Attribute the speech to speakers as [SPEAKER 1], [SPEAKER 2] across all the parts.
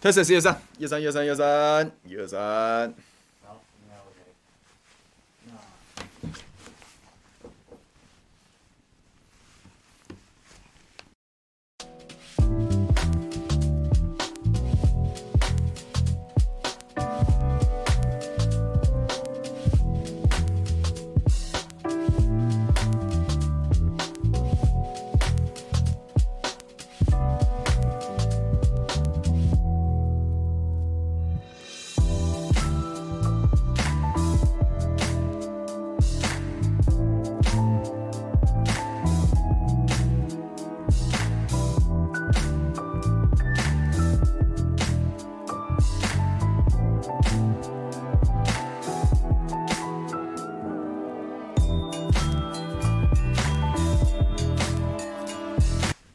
[SPEAKER 1] ，test 一二三，一二三，一二三，一二三，一二三。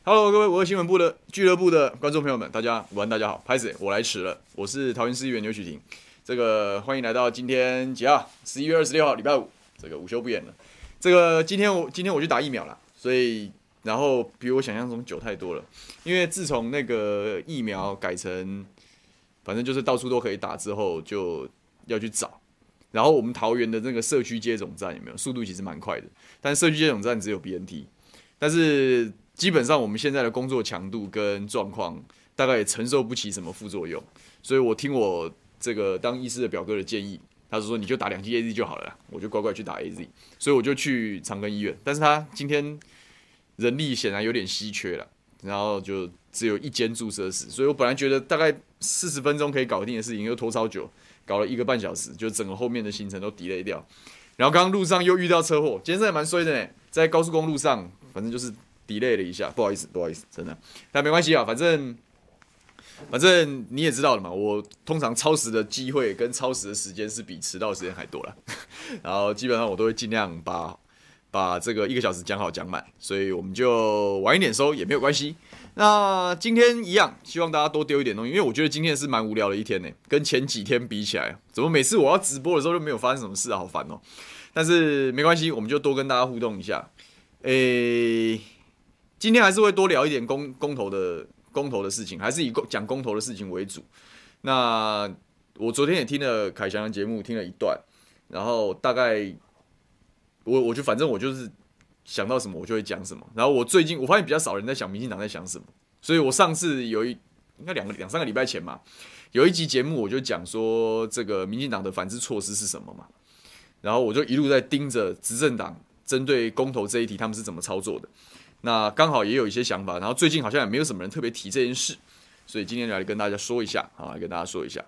[SPEAKER 1] Hello，各位我是新闻部的俱乐部的观众朋友们，大家午安，大家好，拍子我来迟了，我是桃园市议员刘许婷，这个欢迎来到今天几号？十一月二十六号，礼拜五，这个午休不演了。这个今天我今天我去打疫苗了，所以然后比我想象中久太多了，因为自从那个疫苗改成反正就是到处都可以打之后，就要去找，然后我们桃园的那个社区接种站有没有？速度其实蛮快的，但社区接种站只有 BNT，但是。基本上我们现在的工作强度跟状况，大概也承受不起什么副作用，所以我听我这个当医师的表哥的建议，他是说你就打两剂 AZ 就好了，我就乖乖去打 AZ，所以我就去长庚医院，但是他今天人力显然有点稀缺了，然后就只有一间注射室，所以我本来觉得大概四十分钟可以搞定的事情，又拖超久，搞了一个半小时，就整个后面的行程都 delay 掉，然后刚刚路上又遇到车祸，今天真的蛮衰的呢，在高速公路上，反正就是。Delay 了一下，不好意思，不好意思，真的，但没关系啊，反正反正你也知道了嘛，我通常超时的机会跟超时的时间是比迟到的时间还多了，然后基本上我都会尽量把把这个一个小时讲好讲满，所以我们就晚一点收也没有关系。那今天一样，希望大家多丢一点东西，因为我觉得今天是蛮无聊的一天呢，跟前几天比起来，怎么每次我要直播的时候就没有发生什么事啊，好烦哦。但是没关系，我们就多跟大家互动一下，诶、今天还是会多聊一点公公投的公投的事情，还是以公讲公投的事情为主。那我昨天也听了凯翔的节目，听了一段，然后大概我我就反正我就是想到什么我就会讲什么。然后我最近我发现比较少人在想民进党在想什么，所以我上次有一应该两个两三个礼拜前嘛，有一集节目我就讲说这个民进党的反制措施是什么嘛，然后我就一路在盯着执政党针对公投这一题他们是怎么操作的。那刚好也有一些想法，然后最近好像也没有什么人特别提这件事，所以今天来跟大家说一下，好，来跟大家说一下，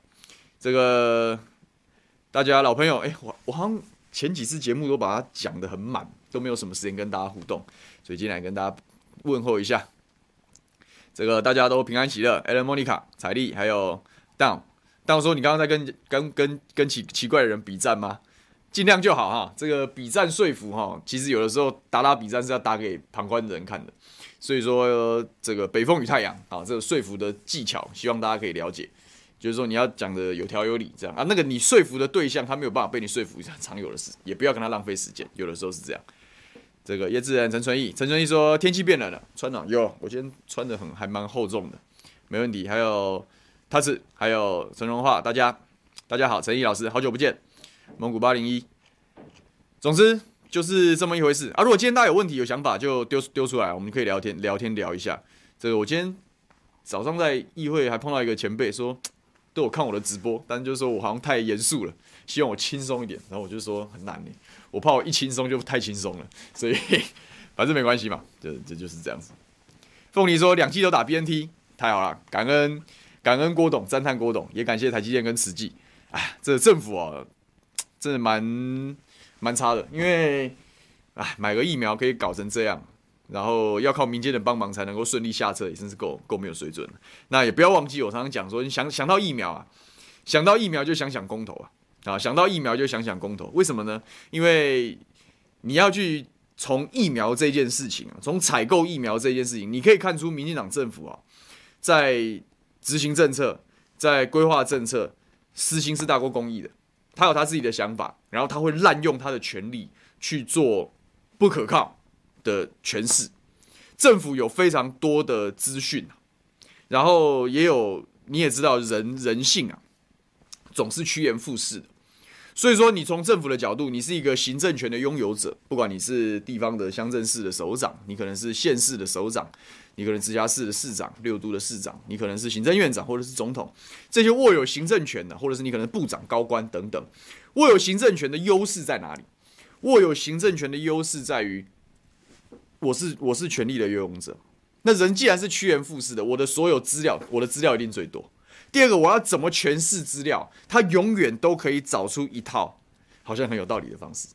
[SPEAKER 1] 这个大家老朋友，哎，我我好像前几次节目都把它讲得很满，都没有什么时间跟大家互动，所以今天来跟大家问候一下，这个大家都平安喜乐，Alan、Monica、彩丽还有 Down，Down 说你刚刚在跟跟跟跟奇奇怪的人比战吗？尽量就好哈，这个比战说服哈，其实有的时候打打比战是要打给旁观的人看的，所以说这个北风与太阳啊，这个说服的技巧，希望大家可以了解，就是说你要讲的有条有理这样啊，那个你说服的对象他没有办法被你说服，常有的事，也不要跟他浪费时间，有的时候是这样。这个叶志仁、陈春义、陈春义说天气变冷了，穿暖有，我今天穿的很还蛮厚重的，没问题。还有他是还有陈荣化，大家大家好，陈毅老师好久不见。蒙古八零一，总之就是这么一回事啊！如果今天大家有问题、有想法，就丢丢出来，我们可以聊天、聊天、聊一下。这个我今天早上在议会还碰到一个前辈说，都有看我的直播，但就是说我好像太严肃了，希望我轻松一点。然后我就说很难呢，我怕我一轻松就太轻松了，所以反正没关系嘛，就这就是这样子。凤梨说两季都打 BNT，太好了，感恩感恩郭董，赞叹郭董，也感谢台积电跟慈济。哎，这、政府啊。真的蛮蛮差的，因为哎，买个疫苗可以搞成这样，然后要靠民间的帮忙才能够顺利下车，也真是够够没有水准。那也不要忘记，我常常讲说，你想想到疫苗啊，想到疫苗就想想公投啊，啊，想到疫苗就想想公投，为什么呢？因为你要去从疫苗这件事情啊，从采购疫苗这件事情，你可以看出民进党政府啊，在执行政策，在规划政策，私心是大过公益的。他有他自己的想法，然后他会滥用他的权力去做不可靠的诠释。政府有非常多的资讯，然后也有你也知道人人性啊，总是趋炎附势的。所以说，你从政府的角度，你是一个行政权的拥有者，不管你是地方的乡镇市的首长，你可能是县市的首长，你可能直辖市的市长、六都的市长，你可能是行政院长或者是总统，这些握有行政权的，或者是你可能部长、高官等等，握有行政权的优势在哪里？握有行政权的优势在于，我是我是权力的拥有者。那人既然是趋炎附势的，我的所有资料，我的资料一定最多。第二个，我要怎么诠释资料？他永远都可以找出一套好像很有道理的方式。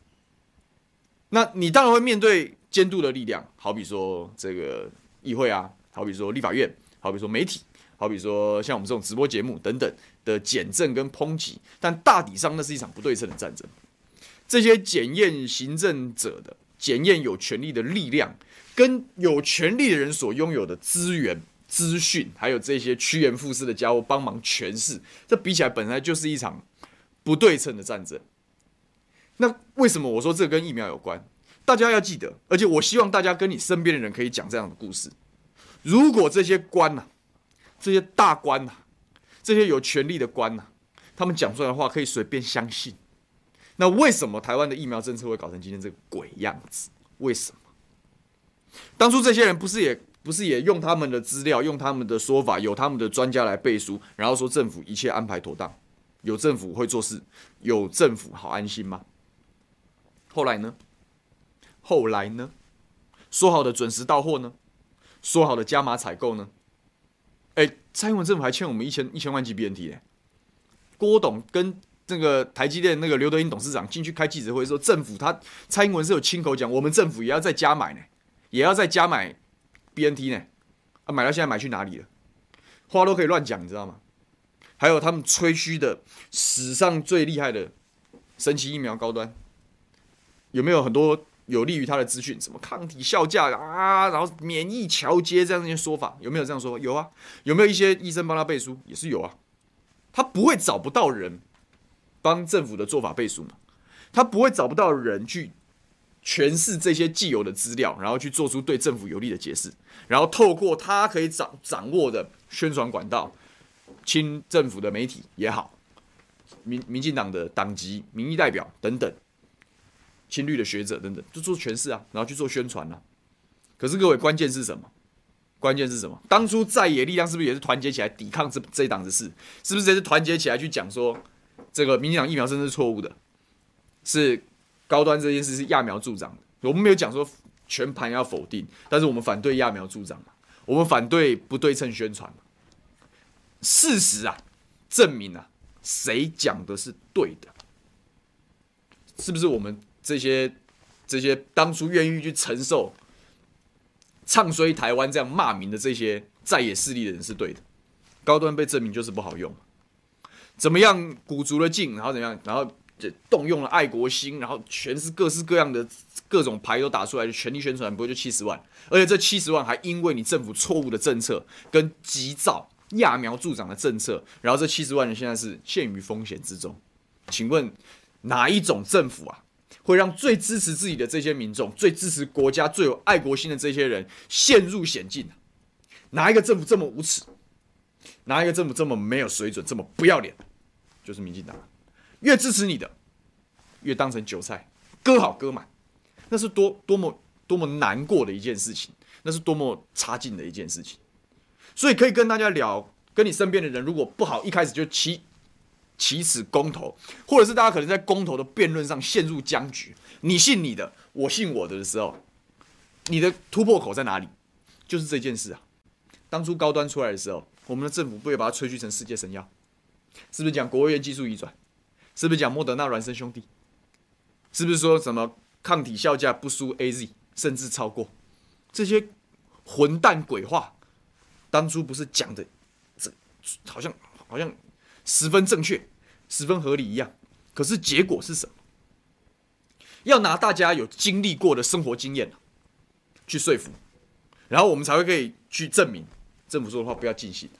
[SPEAKER 1] 那你当然会面对监督的力量，好比说这个议会啊，好比说立法院，好比说媒体，好比说像我们这种直播节目等等的检证跟抨击。但大体上，那是一场不对称的战争。这些检验行政者的、检验有权力的力量，跟有权力的人所拥有的资源。资讯还有这些趋炎附势的家伙帮忙诠释，这比起来本来就是一场不对称的战争。那为什么我说这跟疫苗有关？大家要记得，而且我希望大家跟你身边的人可以讲这样的故事。如果这些官呐、啊，这些大官呐、啊，这些有权力的官呐、啊，他们讲出来的话可以随便相信，那为什么台湾的疫苗政策会搞成今天这个鬼样子？为什么？当初这些人不是也？不是也用他们的资料，用他们的说法，有他们的专家来背书，然后说政府一切安排妥当，有政府会做事，有政府好安心吗？后来呢？后来呢？说好的准时到货呢？说好的加码采购呢？哎，蔡英文政府还欠我们一千一千万剂 BNT 呢。郭董跟这个台积电那个刘德英董事长进去开记者会说，政府他蔡英文是有亲口讲，我们政府也要再加买呢，也要再加买。BNT 呢？啊，买到现在买去哪里了？话都可以乱讲，你知道吗？还有他们吹嘘的史上最厉害的神奇疫苗高端，有没有很多有利于他的资讯？什么抗体效价啊，然后免疫桥接这样一些说法，有没有这样说？有啊。有没有一些医生帮他背书？也是有啊。他不会找不到人帮政府的做法背书嘛？他不会找不到人去。诠释这些既有的资料，然后去做出对政府有利的解释，然后透过他可以掌掌握的宣传管道，亲政府的媒体也好，民民进党的党籍民意代表等等，亲绿的学者等等，就做诠释啊，然后去做宣传啊。可是各位，关键是什么？关键是什么？当初在野力量是不是也是团结起来抵抗这这一档子事？是不是也是团结起来去讲说，这个民进党疫苗真的是错误的？是。高端这件事是揠苗助长的，我们没有讲说全盘要否定，但是我们反对揠苗助长嘛，我们反对不对称宣传。事实啊，证明啊，谁讲的是对的？是不是我们这些这些当初愿意去承受唱衰台湾这样骂名的这些在野势力的人是对的？高端被证明就是不好用，怎么样鼓足了劲，然后怎样，然后。动用了爱国心，然后全是各式各样的各种牌都打出来，就全力宣传，不过就七十万，而且这七十万还因为你政府错误的政策跟急躁揠苗助长的政策，然后这七十万人现在是陷于风险之中。请问哪一种政府啊，会让最支持自己的这些民众、最支持国家、最有爱国心的这些人陷入险境？哪一个政府这么无耻？哪一个政府这么没有水准、这么不要脸？就是民进党。越支持你的，越当成韭菜，割好割满，那是多多么多么难过的一件事情，那是多么差劲的一件事情。所以可以跟大家聊，跟你身边的人，如果不好，一开始就起起此公投，或者是大家可能在公投的辩论上陷入僵局，你信你的，我信我的的时候，你的突破口在哪里？就是这件事啊。当初高端出来的时候，我们的政府不也把它吹嘘成世界神药？是不是讲国务院技术移转？是不是讲莫德纳孪生兄弟？是不是说什么抗体效价不输 AZ，甚至超过？这些混蛋鬼话，当初不是讲的，这好像好像十分正确、十分合理一样。可是结果是什么？要拿大家有经历过的生活经验去说服，然后我们才会可以去证明政府说的话不要尽信。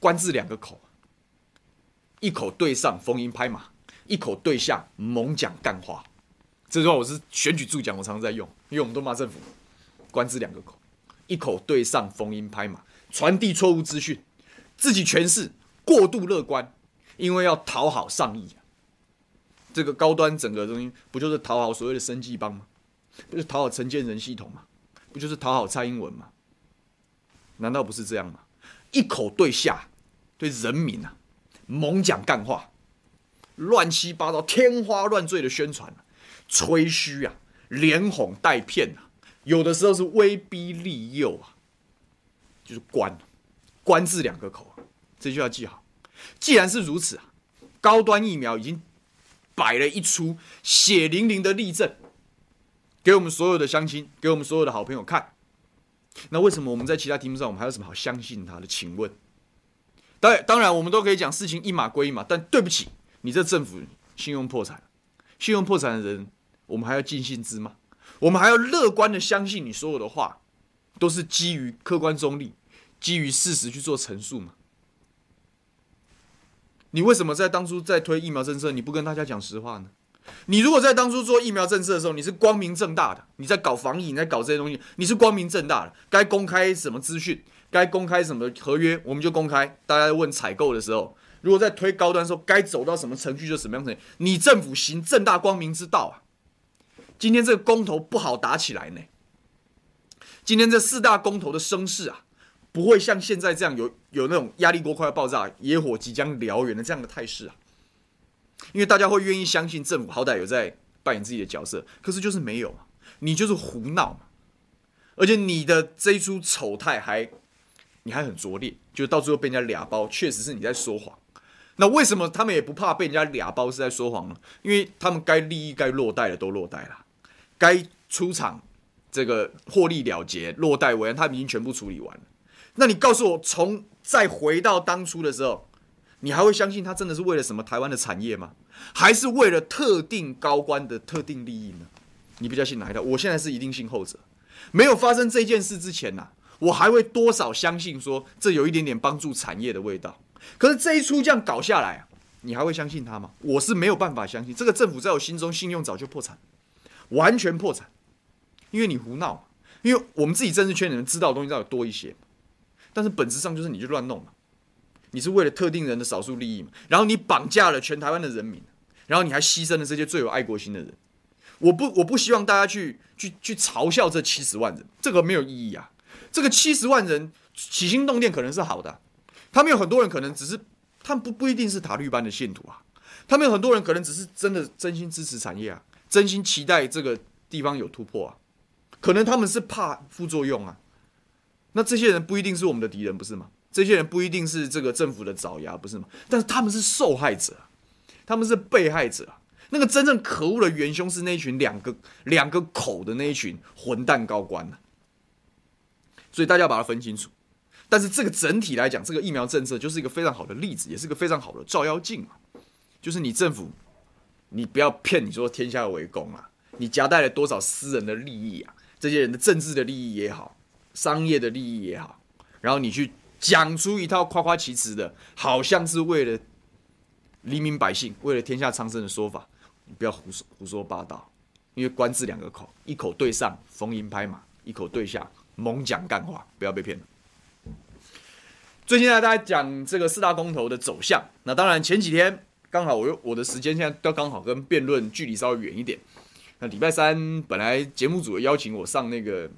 [SPEAKER 1] 官字两个口。一口对上逢迎拍马，一口对下猛讲干话。这句话我是选举助讲，我常常在用，因为我们都骂政府，官字两个口，一口对上逢迎拍马，传递错误资讯，自己诠释过度乐观，因为要讨好上意。这个高端整个东西不就是讨好所谓的生计帮吗？不就是讨好陈建仁系统吗？不就是讨好蔡英文吗？难道不是这样吗？一口对下，对人民啊，猛讲干话，乱七八糟、天花乱坠的宣传，吹嘘啊，连哄带骗啊，有的时候是威逼利诱啊，就是官，官字两个口，这句要记好。既然是如此啊，高端疫苗已经摆了一出血淋淋的例证，给我们所有的乡亲，给我们所有的好朋友看。那为什么我们在其他题目上，我们还有什么好相信他的？请问，当，当然，我们都可以讲事情一码归一码，但对不起，你这政府信用破产，信用破产的人，我们还要尽信之吗？我们还要乐观的相信你所有的话，都是基于客观中立，基于事实去做陈述吗？你为什么在当初在推疫苗政策，你不跟大家讲实话呢？你如果在当初做疫苗政策的时候，你是光明正大的，你在搞防疫，你在搞这些东西，你是光明正大的，该公开什么资讯，该公开什么合约，我们就公开。大家问采购的时候，如果在推高端的时候，该走到什么程序就什么样程序。你政府行正大光明之道啊！今天这个公投不好打起来呢。今天这四大公投的声势啊，不会像现在这样有有那种压力锅快要爆炸、野火即将燎原的这样的态势啊。因为大家会愿意相信政府好歹有在扮演自己的角色，可是就是没有，你就是胡闹嘛，而且你的这一出丑态还，你还很拙劣，就到最后被人家俩包，确实是你在说谎。那为什么他们也不怕被人家俩包是在说谎呢？因为他们该利益该落袋的都落袋了，该出场这个获利了结落袋为安，他们已经全部处理完了。那你告诉我，从再回到当初的时候。你还会相信他真的是为了什么台湾的产业吗？还是为了特定高官的特定利益呢？你比较信哪一条？我现在是一定信后者。没有发生这件事之前呐、我还会多少相信说这有一点点帮助产业的味道。可是这一出这样搞下来，你还会相信他吗？我是没有办法相信。这个政府在我心中信用早就破产，完全破产，因为你胡闹。因为我们自己政治圈的人知道的东西要有多一些，但是本质上就是你就乱弄嘛。你是为了特定人的少数利益嘛？然后你绑架了全台湾的人民，然后你还牺牲了这些最有爱国心的人。我不，我不希望大家去去去嘲笑这七十万人，这个没有意义啊。这个七十万人起心动念可能是好的，他们有很多人可能只是，他们不不一定是塔绿班的信徒啊。他们有很多人可能只是真的真心支持产业啊，真心期待这个地方有突破啊。可能他们是怕副作用啊。那这些人不一定是我们的敌人，不是吗？这些人不一定是这个政府的爪牙，不是吗？但是他们是受害者，他们是被害者。那个真正可恶的元凶是那一群两个两个口的那一群混蛋高官呐。所以大家要把它分清楚。但是这个整体来讲，这个疫苗政策就是一个非常好的例子，也是个非常好的照妖镜嘛。就是你政府，你不要骗你说天下为公啊，你夹带了多少私人的利益啊？这些人的政治的利益也好，商业的利益也好，然后你去。讲出一套夸夸其词的，好像是为了黎民百姓、为了天下苍生的说法，你不要胡说胡说八道，因为官字两个口，一口对上逢迎拍马，一口对下猛讲干话，不要被骗了。最近呢，大家讲这个四大公投的走向，那当然前几天刚好我又我的时间现在都刚好跟辩论距离稍微远一点。那礼拜三本来节目组邀请我上那个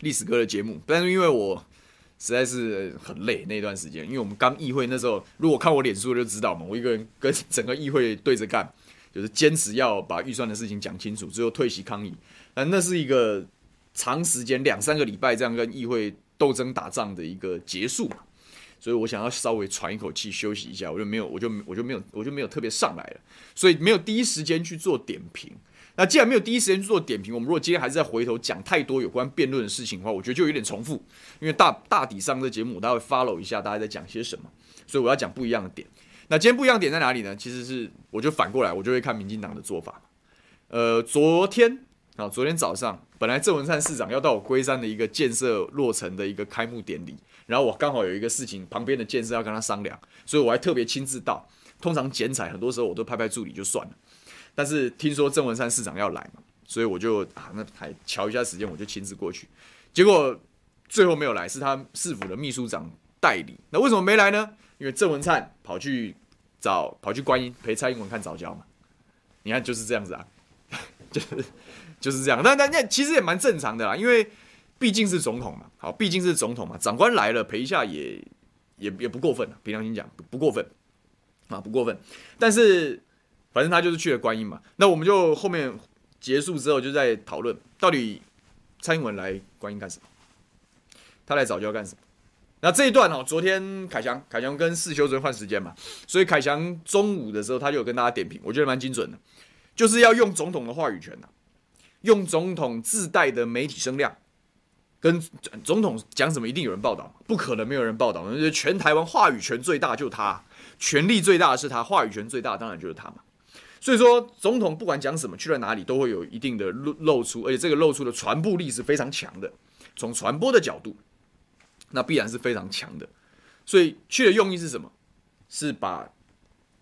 [SPEAKER 1] 历史哥的节目，但是因为我。实在是很累那段时间，因为我们刚议会那时候，如果看我脸书就知道嘛，我一个人跟整个议会对着干，就是坚持要把预算的事情讲清楚，最后退席抗议。那那是一个长时间两三个礼拜这样跟议会斗争打仗的一个结束嘛，所以我想要稍微喘一口气休息一下，我就没有，我就我就没有，我就没有特别上来了，所以没有第一时间去做点评。那既然没有第一时间去做点评，我们如果今天还是在回头讲太多有关辩论的事情的话，我觉得就有点重复。因为大大底上的节目，大家会 follow 一下大家在讲些什么，所以我要讲不一样的点。那今天不一样点在哪里呢？其实是我就反过来，我就会看民进党的做法。呃，昨天啊，昨天早上本来郑文灿市长要到我龟山的一个建设落成的一个开幕典礼，然后我刚好有一个事情，旁边的建设要跟他商量，所以我还特别亲自到。通常剪彩很多时候我都拍拍助理就算了。但是听说郑文灿市长要来嘛，所以我就啊，那还瞧一下时间，我就亲自过去。结果最后没有来，是他市府的秘书长代理。那为什么没来呢？因为郑文灿跑去找跑去观音陪蔡英文看早教嘛。你看就是这样子啊，就是就是这样。那那那其实也蛮正常的啦，因为毕竟是总统嘛，好，毕竟是总统嘛，长官来了陪一下也也也不过分，凭良心讲不过分啊，不过分。但是反正他就是去了观音嘛。那我们就后面结束之后就在讨论，到底蔡英文来观音干什么？他来藻礁干什么？那这一段哦，昨天凯翔凯翔跟世修昨天换时间嘛，所以凯翔中午的时候他就有跟大家点评，我觉得蛮精准的，就是要用总统的话语权呐，用总统自带的媒体声量，跟总统讲什么一定有人报道，不可能没有人报道，因为全台湾话语权最大就是他，权力最大的是他，话语权最大当然就是他嘛，所以说总统不管讲什么，去了哪里都会有一定的露露出，而且这个露出的传播力是非常强的，从传播的角度。那必然是非常强的，所以去的用意是什么？是把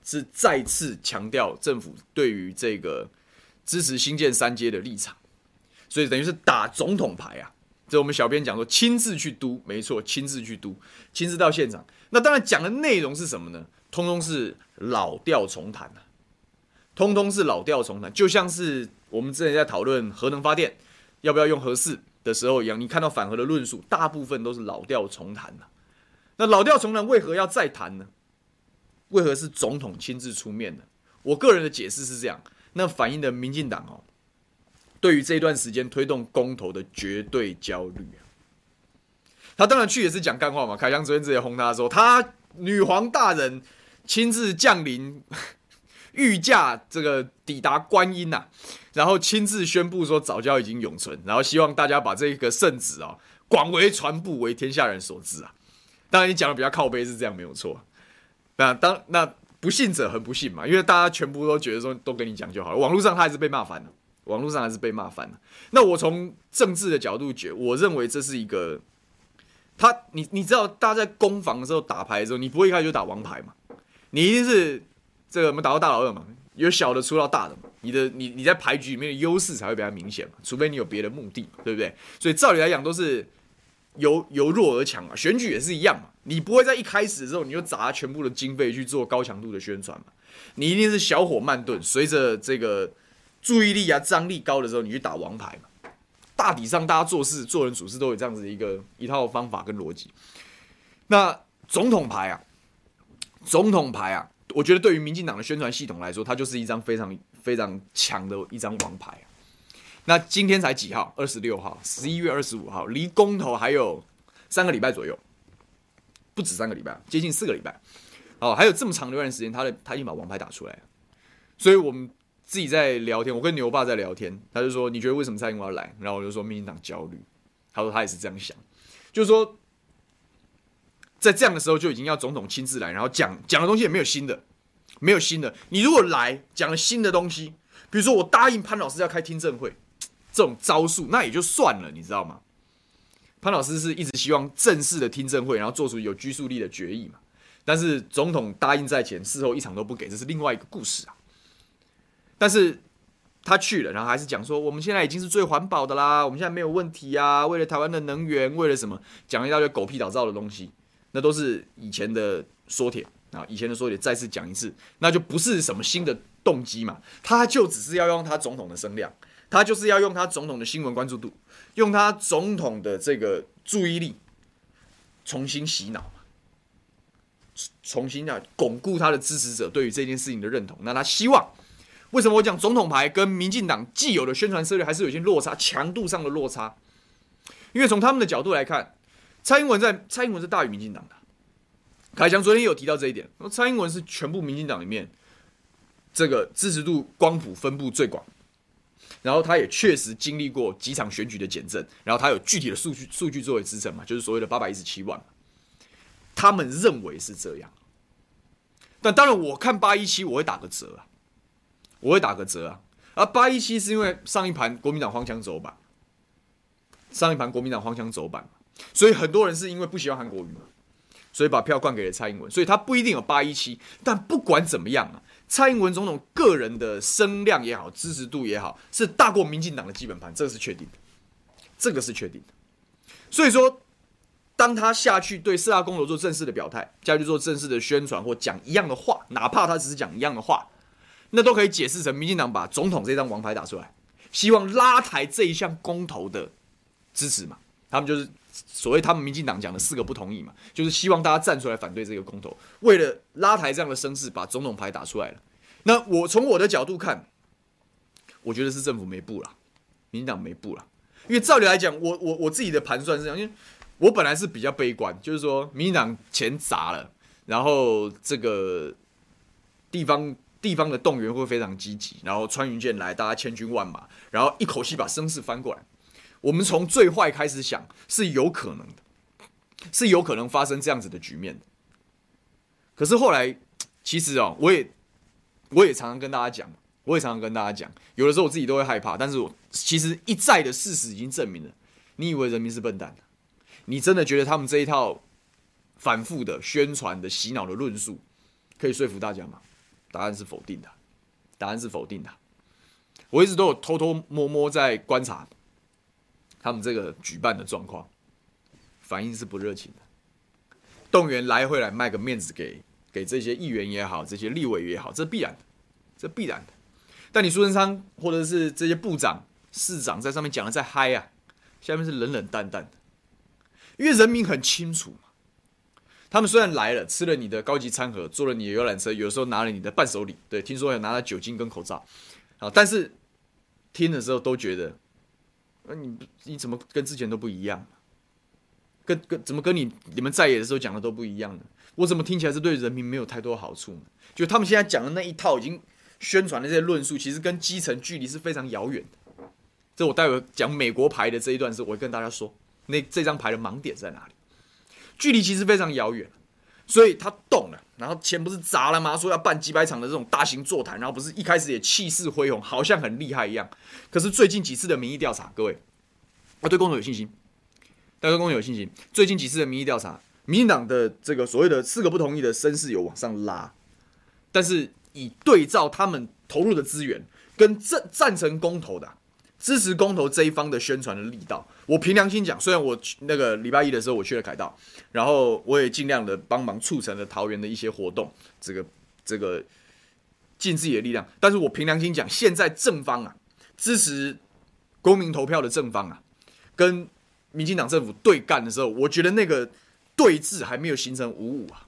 [SPEAKER 1] 是再次强调政府对于这个支持新建三接的立场，所以等于是打总统牌啊。这我们小编讲说，亲自去督，没错，亲自去督，亲自到现场。那当然讲的内容是什么呢？通通是老调重弹啊，通通是老调重弹，就像是我们之前在讨论核能发电要不要用核四。的时候一样，你看到反核的论述，大部分都是老调重弹的。那老调重弹为何要再谈呢？为何是总统亲自出面呢？我个人的解释是这样，那反映的民进党哦，对于这一段时间推动公投的绝对焦虑。他当然去也是讲干话嘛，凯翔昨天直接轰他说，他女皇大人亲自降临。御驾这个抵达观音呐、啊，然后亲自宣布说早教已经永存，然后希望大家把这个圣旨啊广为传布，为天下人所知啊。当然你讲的比较靠背是这样没有错，那当那不信者很不信嘛，因为大家全部都觉得说都跟你讲就好了。网络上他还是被骂翻了，网络上还是被骂翻了。那我从政治的角度觉，我认为这是一个他你你知道大家在攻防的时候打牌的时候，你不会一开始就打王牌嘛，你一定是。这个我们打到大老二嘛，有小的出到大的嘛，你的你你在牌局里面的优势才会比较明显嘛，除非你有别的目的，对不对？所以照理来讲都是由由弱而强嘛，选举也是一样嘛，你不会在一开始的时候你就砸全部的经费去做高强度的宣传嘛，你一定是小火慢炖，随着这个注意力啊张力高的时候，你去打王牌嘛。大体上大家做事做人处事都有这样子的一个一套方法跟逻辑。那总统牌啊，总统牌啊。我觉得对于民进党的宣传系统来说，它就是一张非常非常强的一张王牌啊。那今天才几号？二十六号，十一月二十五号，离公投还有三个礼拜左右，不止三个礼拜，接近四个礼拜。哦，还有这么长的一段时间，他的他已经把王牌打出来了。所以我们自己在聊天，我跟牛爸在聊天，他就说：“你觉得为什么蔡英文要来？”然后我就说：“民进党焦虑。”他说他也是这样想，就是说。在这样的时候就已经要总统亲自来，然后讲讲的东西也没有新的，没有新的。你如果来讲了新的东西，比如说我答应潘老师要开听证会，这种招数那也就算了，你知道吗？潘老师是一直希望正式的听证会，然后做出有拘束力的决议嘛。但是总统答应在前，事后一场都不给，这是另外一个故事啊。但是他去了，然后还是讲说我们现在已经是最环保的啦，我们现在没有问题啊，为了台湾的能源，为了什么，讲一大堆狗屁倒灶的东西。那都是以前的说帖啊，以前的说帖再次讲一次，那就不是什么新的动机嘛，他就只是要用他总统的声量，他就是要用他总统的新闻关注度，用他总统的这个注意力，重新洗脑，重新要巩固他的支持者对于这件事情的认同。那他希望，为什么我讲总统牌跟民进党既有的宣传策略还是有些落差，强度上的落差？因为从他们的角度来看。蔡英文在，蔡英文是大于民进党的。凯翔昨天也有提到这一点，蔡英文是全部民进党里面这个支持度光谱分布最广，然后他也确实经历过几场选举的检证，然后他有具体的数据数据作为支撑嘛，就是所谓的八百一十七万，他们认为是这样。但当然，我看八一七我会打个折啊，我会打个折啊，而八一七是因为上一盘国民党荒腔走板，上一盘国民党荒腔走板。所以很多人是因为不喜欢韩国瑜嘛，所以把票灌给了蔡英文，所以他不一定有八一七，但不管怎么样啊，蔡英文总统个人的声量也好，支持度也好，是大过民进党的基本盘，这个是确定的，这个是确定的。所以说，当他下去对四大公投做正式的表态，下去做正式的宣传或讲一样的话，哪怕他只是讲一样的话，那都可以解释成民进党把总统这张王牌打出来，希望拉抬这一项公投的支持嘛。他们就是所谓他们民进党讲的四个不同意嘛，就是希望大家站出来反对这个公投，为了拉抬这样的声势，把总统牌打出来了。那我从我的角度看，我觉得是政府没布了，民进党没布了，因为照理来讲，我我我自己的盘算是这样，因为我本来是比较悲观，就是说民进党钱砸了，然后这个地方地方的动员会非常积极，然后穿云箭来，大家千军万马，然后一口气把声势翻过来。我们从最坏开始想是有可能的，是有可能发生这样子的局面的。可是后来，其实哦，我也我也常常跟大家讲，我也常常跟大家讲，有的时候我自己都会害怕，但是我其实一再的事实已经证明了，你以为人民是笨蛋的？你真的觉得他们这一套反复的宣传的洗脑的论述可以说服大家吗？答案是否定的，答案是否定的。我一直都有偷偷摸摸在观察。他们这个举办的状况，反应是不热情的。动员来回来卖个面子给给这些议员也好，这些立委也好，这必然的，这必然的。但你苏贞昌或者是这些部长、市长在上面讲的再嗨啊，下面是冷冷淡淡的，因为人民很清楚嘛。他们虽然来了，吃了你的高级餐盒，坐了你的游览车，有时候拿了你的伴手礼，对，听说还拿了酒精跟口罩，啊，但是听的时候都觉得。那你你怎么跟之前都不一样？跟跟怎么跟你你们在野的时候讲的都不一样呢？我怎么听起来是对人民没有太多好处呢？就他们现在讲的那一套已经宣传的这些论述，其实跟基层距离是非常遥远的。这我待会讲美国牌的这一段时，我会跟大家说，那这张牌的盲点在哪里？距离其实非常遥远，所以他动了，然后钱不是砸了吗？说要办几百场的这种大型座谈，然后不是一开始也气势恢宏，好像很厉害一样。可是最近几次的民意调查，各位。我对公投有信心，大家对公投有信心。最近几次的民意调查，民进党的这个所谓的四个不同意的声势有往上拉，但是以对照他们投入的资源跟赞赞成公投的、支持公投这一方的宣传的力道，我凭良心讲，虽然我那个礼拜一的时候我去了凯道，然后我也尽量的帮忙促成了桃园的一些活动，这个这个尽自己的力量，但是我凭良心讲，现在正方啊，支持公民投票的正方啊。跟民进党政府对干的时候，我觉得那个对峙还没有形成五五啊。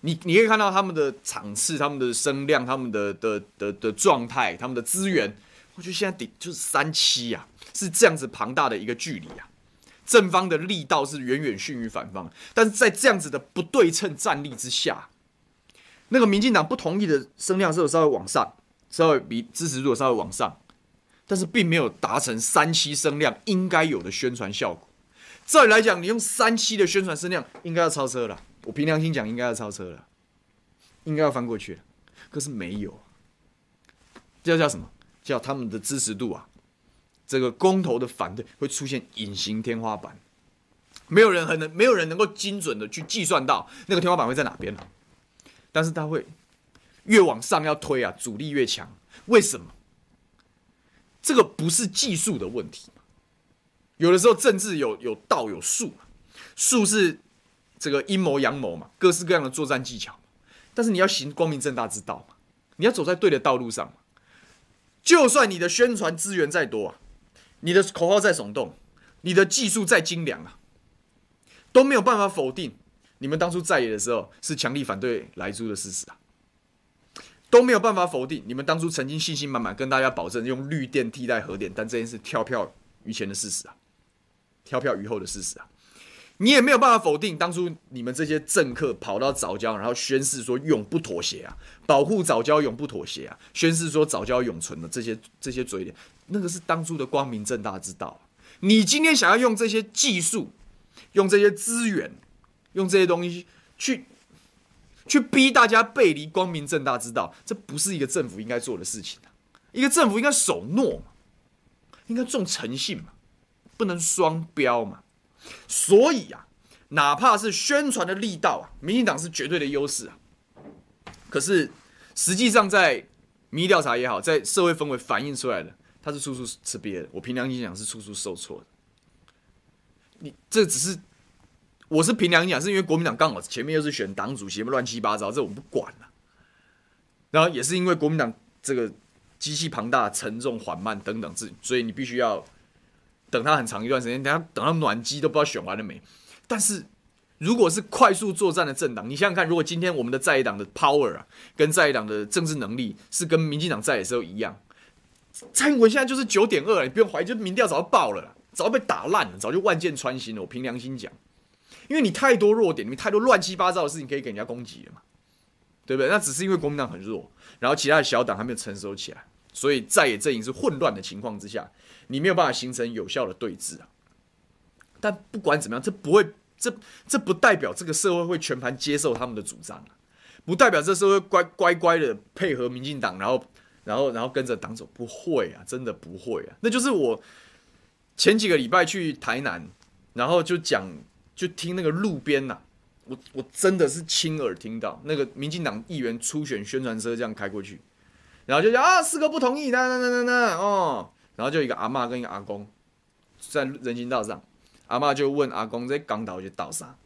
[SPEAKER 1] 你你可以看到他们的场次、他们的声量、他们的的的的状态、他们的资源，我觉得现在顶就是三七啊，是这样子庞大的一个距离啊。正方的力道是远远逊于反方，但是在这样子的不对称战力之下，那个民进党不同意的声量是有稍微往上，稍微比支持度稍微往上。但是并没有达成三七声量应该有的宣传效果。照理来讲，你用三七的宣传声量，应该要超车了。我凭良心讲，应该要超车了，应该要翻过去了。可是没有，这叫什么？叫他们的支持度啊，这个公投的反对会出现隐形天花板，没有人很能，没有人能够精准的去计算到那个天花板会在哪边了。但是他会越往上要推啊，阻力越强。为什么？这个不是技术的问题，有的时候政治有有道有术，术是这个阴谋阳谋嘛，各式各样的作战技巧，但是你要行光明正大之道嘛，你要走在对的道路上嘛，就算你的宣传资源再多啊，你的口号再耸动，你的技术再精良啊，都没有办法否定你们当初在野的时候是强力反对莱猪的事实啊。都没有办法否定你们当初曾经信心满满跟大家保证用绿电替代核电，但这件事跳票于前的事实啊，跳票于后的事实啊，你也没有办法否定当初你们这些政客跑到早教，然后宣誓说永不妥协啊，保护早教永不妥协啊，宣誓说早教永存的这些这些嘴脸，那个是当初的光明正大之道。你今天想要用这些技术，用这些资源，用这些东西去。去逼大家背离光明正大之道，这不是一个政府应该做的事情啊！一个政府应该守诺嘛，应该重诚信嘛，不能双标嘛。所以啊，哪怕是宣传的力道啊，民进党是绝对的优势啊。可是实际上在民意调查也好，在社会氛围反映出来的，他是处处吃瘪的。我凭良心讲，是处处受挫的。你这只是我是凭良心讲，是因为国民党刚好前面又是选党主席，乱七八糟，这我们不管了。然后也是因为国民党这个机器庞大、沉重、缓慢等等，所以你必须要等他很长一段时间，等他等到暖机都不知道选完了没。但是如果是快速作战的政党，你想想看，如果今天我们的在野党的 power 啊，跟在野党的政治能力是跟民进党在的时候一样，蔡英文现在就是九点二，你不用怀疑，就民调早就爆了，早就被打烂了，早就万箭穿心了。我凭良心讲，因为你太多弱点，你太多乱七八糟的事情可以给人家攻击了嘛。对不对？那只是因为国民党很弱，然后其他的小党还没有成熟起来，所以在野阵营是混乱的情况之下，你没有办法形成有效的对峙啊。但不管怎么样，这不会，这这不代表这个社会会全盘接受他们的主张啊，不代表这社会乖乖乖的配合民进党，然后然后然后跟着党走，不会啊，真的不会啊。那就是我前几个礼拜去台南，然后就讲，就听那个路边呐、啊。我我真的是亲耳听到那个民进党议员初选宣传车这样开过去，然后就讲啊，四个不同意，那那那那那哦，然后就一个阿妈跟一个阿公在人行道上，阿妈就问阿公在港岛就倒啥，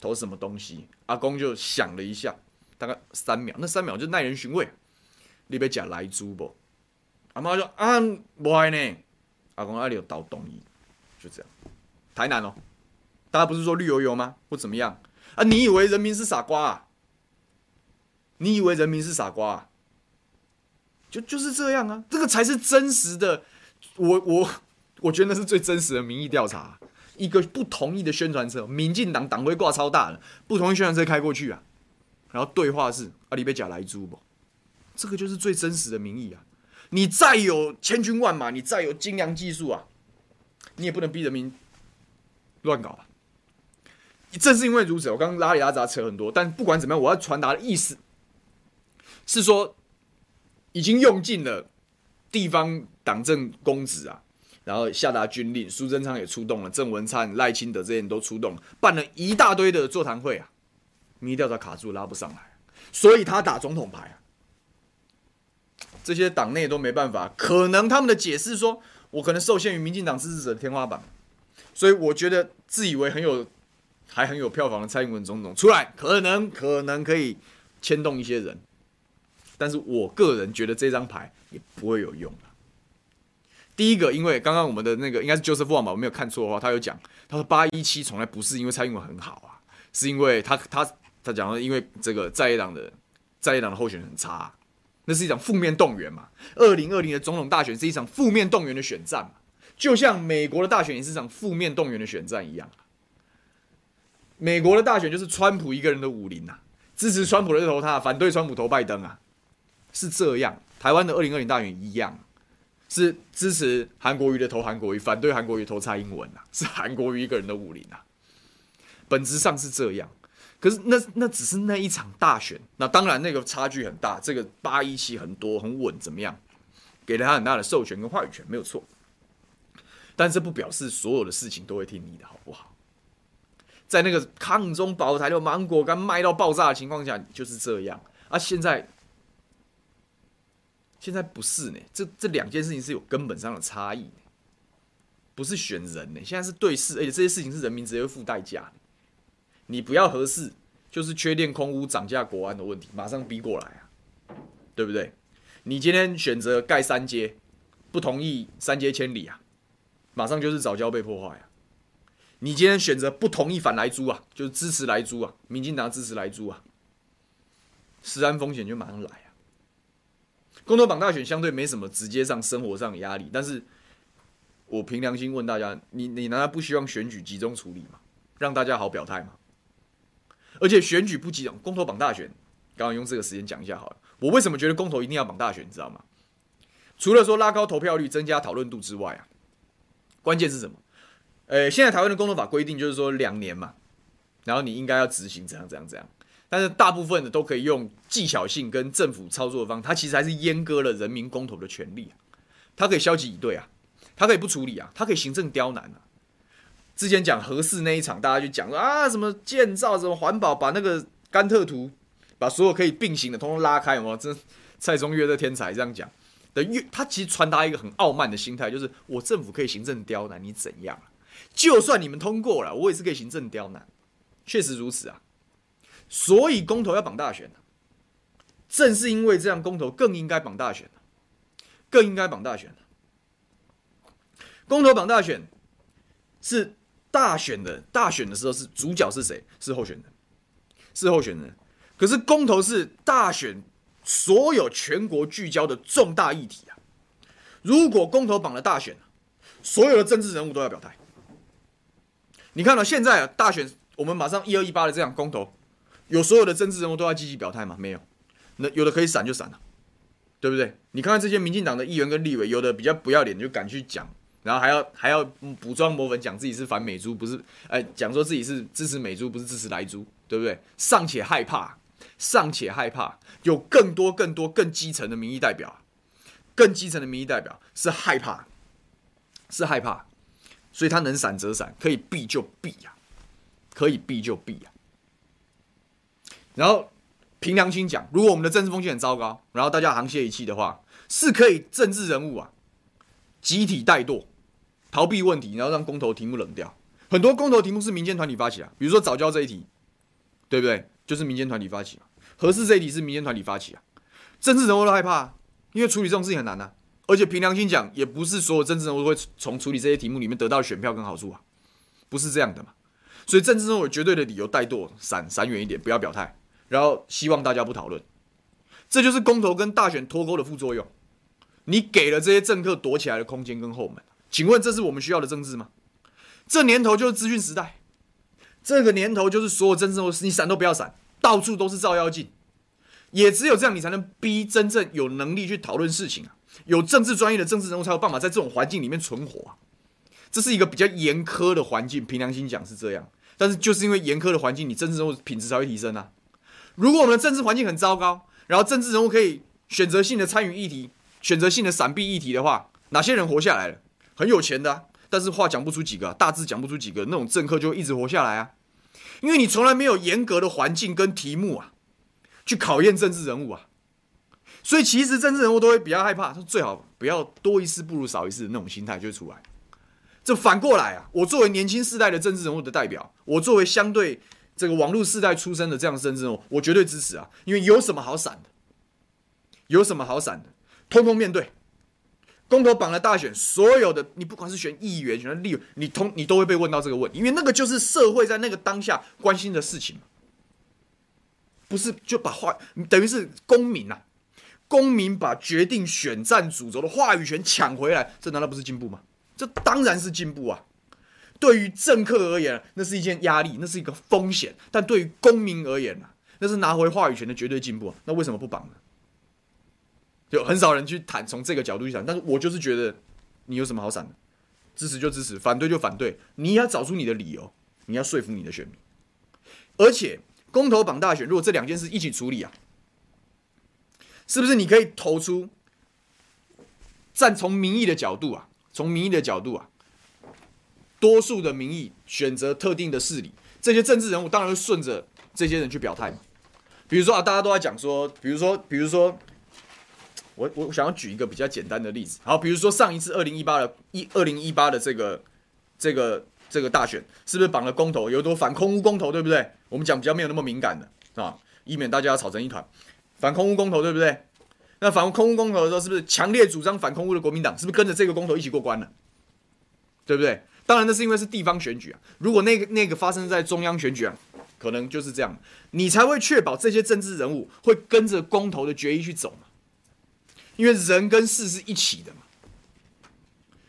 [SPEAKER 1] 投什么东西？阿公就想了一下，大概三秒，那三秒就耐人寻味。你别讲来猪不？阿妈说啊，不会呢。阿公那里有倒东西，就这样。台南哦，大家不是说绿油油吗？或怎么样？啊！你以为人民是傻瓜啊？你以为人民是傻瓜啊？就就是这样啊！这个才是真实的。我我我觉得那是最真实的民意调查。一个不同意的宣传车，民进党党徽挂超大的，不同意宣传车开过去啊，然后对话是阿里贝甲莱猪不？这个就是最真实的民意啊！你再有千军万马，你再有精良技术啊，你也不能逼人民乱搞啊！正是因为如此，我刚刚拉里拉杂扯很多，但不管怎么样，我要传达的意思是说，已经用尽了地方党政公职啊，然后下达军令，苏贞昌也出动了，郑文灿、赖清德这些人都出动，办了一大堆的座谈会啊，民意调查卡住拉不上来，所以他打总统牌啊，这些党内都没办法，可能他们的解释说，我可能受限于民进党支持者的天花板，所以我觉得自以为很有。还很有票房的蔡英文总统出来，可能可能可以牵动一些人，但是我个人觉得这张牌也不会有用。第一个，因为刚刚我们的那个应该是 Joseph Wong 吧，我没有看错的话，他有讲，他说八一七从来不是因为蔡英文很好啊，是因为他他他讲了，因为这个在野党的在野党的候选人很差，那是一场负面动员嘛。二零二零的总统大选是一场负面动员的选战嘛，就像美国的大选也是一场负面动员的选战一样。美国的大选就是川普一个人的武林呐，支持川普的投他，反对川普投拜登啊，是这样。台湾的二零二零大选一样，是支持韩国瑜的投韩国瑜，反对韩国瑜投蔡英文呐，是韩国瑜一个人的武林呐。本质上是这样，可是那那只是那一场大选，那当然那个差距很大，这个八一七很多很稳，怎么样？给了他很大的授权跟话语权，没有错。但这不表示所有的事情都会听你的，好不好？在那个抗中保台的芒果干卖到爆炸的情况下，就是这样啊！现在，现在不是呢，这这两件事情是有根本上的差异，不是选人呢，现在是对事，而且这些事情是人民直接付代价。你不要合适，就是缺电、空屋、涨价、国安的问题，马上逼过来啊，对不对？你今天选择盖三阶，不同意三阶千里啊，马上就是早教被破坏啊。你今天选择不同意反莱租啊，就是支持莱租啊，民进党支持莱租啊，食安风险就马上来啊。公投绑大选相对没什么直接上生活上的压力，但是我凭良心问大家，你你难道不希望选举集中处理吗？让大家好表态吗？而且选举不集中，公投绑大选，刚刚用这个时间讲一下好了。我为什么觉得公投一定要绑大选，你知道吗？除了说拉高投票率、增加讨论度之外啊，关键是什么？呃，现在台湾的公投法规定就是说两年嘛，然后你应该要执行怎样怎样怎样，但是大部分的都可以用技巧性跟政府操作方，它其实还是阉割了人民公投的权利啊，它可以消极以对啊，它可以不处理啊，它可以行政刁难啊。之前讲核四那一场，大家就讲说啊，什么建造什么环保，把那个甘特图，把所有可以并行的通通拉开，哇，这蔡中岳的天才这样讲的，越他其实传达一个很傲慢的心态，就是我政府可以行政刁难你怎样？就算你们通过了，我也是可以行政刁难。确实如此啊。所以公投要绑大选，正是因为这样，公投更应该绑大选，更应该绑大选。公投绑大选是大选的，大选的时候是主角是谁？是候选人，是候选人。可是公投是大选所有全国聚焦的重大议题啊！如果公投绑了大选，所有的政治人物都要表态。你看到现在啊，大选我们马上一二一八的这样公投，有所有的政治人物都要积极表态吗？没有，那有的可以闪就闪了，对不对？你看看这些民进党的议员跟立委，有的比较不要脸，就敢去讲。然后还要还要补妆抹粉，讲自己是反美猪，不是？哎，讲说自己是支持美猪，不是支持莱猪，对不对？尚且害怕，尚且害怕，有更多更多更基层的民意代表，更基层的民意代表是害怕，是害怕，所以他能闪则闪，可以避就避呀，可以避就避呀。然后凭良心讲，如果我们的政治风气很糟糕，然后大家沆瀣一气的话，是可以政治人物啊集体怠惰。逃避问题，然后让公投题目冷掉。很多公投题目是民间团体发起啊，比如说早教这一题，对不对？就是民间团体发起啊。核四这一题是民间团体发起啊。政治人物都害怕，因为处理这种事情很难啊。而且凭良心讲，也不是所有政治人物都会从处理这些题目里面得到选票跟好处啊，不是这样的嘛。所以政治人物有绝对的理由怠惰，闪闪远一点，不要表态，然后希望大家不讨论。这就是公投跟大选脱钩的副作用。你给了这些政客躲起来的空间跟后门。请问这是我们需要的政治吗？这年头就是资讯时代，这个年头就是所有政治人物你闪都不要闪，到处都是照妖镜，也只有这样你才能逼真正有能力去讨论事情啊，有政治专业的政治人物才有办法在这种环境里面存活啊。这是一个比较严苛的环境，凭良心讲是这样，但是就是因为严苛的环境，你政治人物品质才会提升啊。如果我们的政治环境很糟糕，然后政治人物可以选择性的参与议题，选择性的闪避议题的话，哪些人活下来了？很有钱的啊，但是话讲不出几个，大致讲不出几个，那种政客就会一直活下来啊，因为你从来没有严格的环境跟题目啊，去考验政治人物啊，所以其实政治人物都会比较害怕，最好不要多一事不如少一事的那种心态就出来。这反过来啊，我作为年轻世代的政治人物的代表，我作为相对这个网络世代出身的这样的政治，我绝对支持啊，因为有什么好闪的？有什么好闪？的？通通面对。公投榜的大选，所有的你不管是选议员、选立委，你通你都会被问到这个问题，因为那个就是社会在那个当下关心的事情，不是就把话等于是公民呐、啊，公民把决定选战主轴的话语权抢回来，这难道不是进步吗？这当然是进步啊！对于政客而言，那是一件压力，那是一个风险；但对于公民而言啊，那是拿回话语权的绝对进步！那为什么不绑呢？就很少人去谈，从这个角度去谈，但是我就是觉得，你有什么好闪的？支持就支持，反对就反对，你要找出你的理由，你要说服你的选民。而且公投绑大选，如果这两件事一起处理啊，是不是你可以投出站从民意的角度啊，从民意的角度啊，多数的民意选择特定的势力，这些政治人物当然会顺着这些人去表态嘛。比如说啊，大家都在讲说，比如说，比如说。我我想要举一个比较简单的例子，好，比如说上一次二零一八的一二零一八的这个这个这个大选，是不是绑了公投？有多反空屋公投，对不对？我们讲比较没有那么敏感的啊，以免大家吵成一团。反空屋公投，对不对？那反空屋公投的时候，是不是强烈主张反空屋的国民党，是不是跟着这个公投一起过关了？对不对？当然，那是因为是地方选举啊。如果那个那个发生在中央选举啊，可能就是这样，你才会确保这些政治人物会跟着公投的决议去走嘛。因为人跟事是一起的嘛，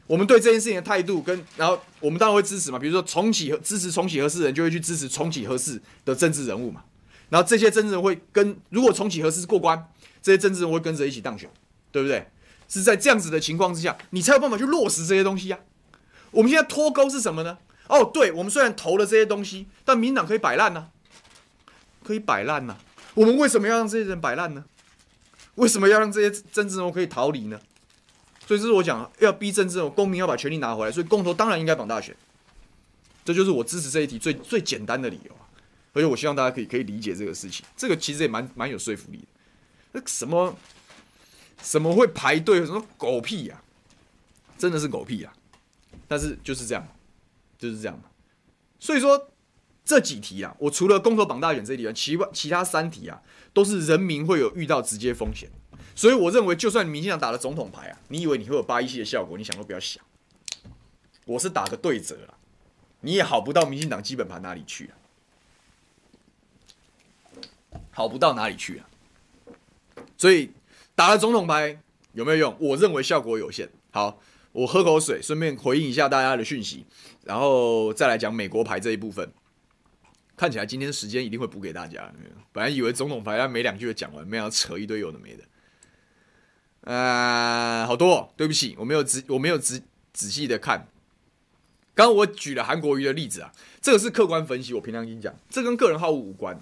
[SPEAKER 1] 我们对这件事情的态度跟，然后我们当然会支持嘛，比如说重启和支持重启核四人就会去支持重启合适的政治人物嘛，然后这些政治人会跟，如果重启核四过关，这些政治人会跟着一起当选，对不对？是在这样子的情况之下，你才有办法去落实这些东西呀。我们现在脱钩是什么呢？哦，对，我们虽然投了这些东西，但民党可以摆烂呢，可以摆烂呢。我们为什么要让这些人摆烂呢？为什么要让这些政治人物可以逃离呢？所以这是我讲要逼政治人物公民要把权力拿回来，所以公投当然应该绑大选，这就是我支持这一题最最简单的理由啊！而且我希望大家可以可以理解这个事情，这个其实也蛮蛮有说服力的。那什么什么会排队？什么狗屁呀、真的是狗屁呀、但是就是这样，就是这样。所以说这几题啊，我除了公投绑大选这一题，其外其他三题啊，都是人民会有遇到直接风险。所以我认为，就算民进党打了总统牌啊，你以为你会有八一七的效果？你想都不要想。我是打个对折了，你也好不到民进党基本盘哪里去啊，好不到哪里去啊。所以打了总统牌有没有用？我认为效果有限。好，我喝口水，顺便回应一下大家的讯息，然后再来讲美国牌这一部分。看起来今天时间一定会补给大家。本来以为总统牌要没两句就讲完，没想到扯一堆有的没的。呃，好多，对不起，我没有仔我没有仔仔细的看。刚刚我举了韩国瑜的例子啊，这个是客观分析，我平常跟你讲，这跟个人好恶无关。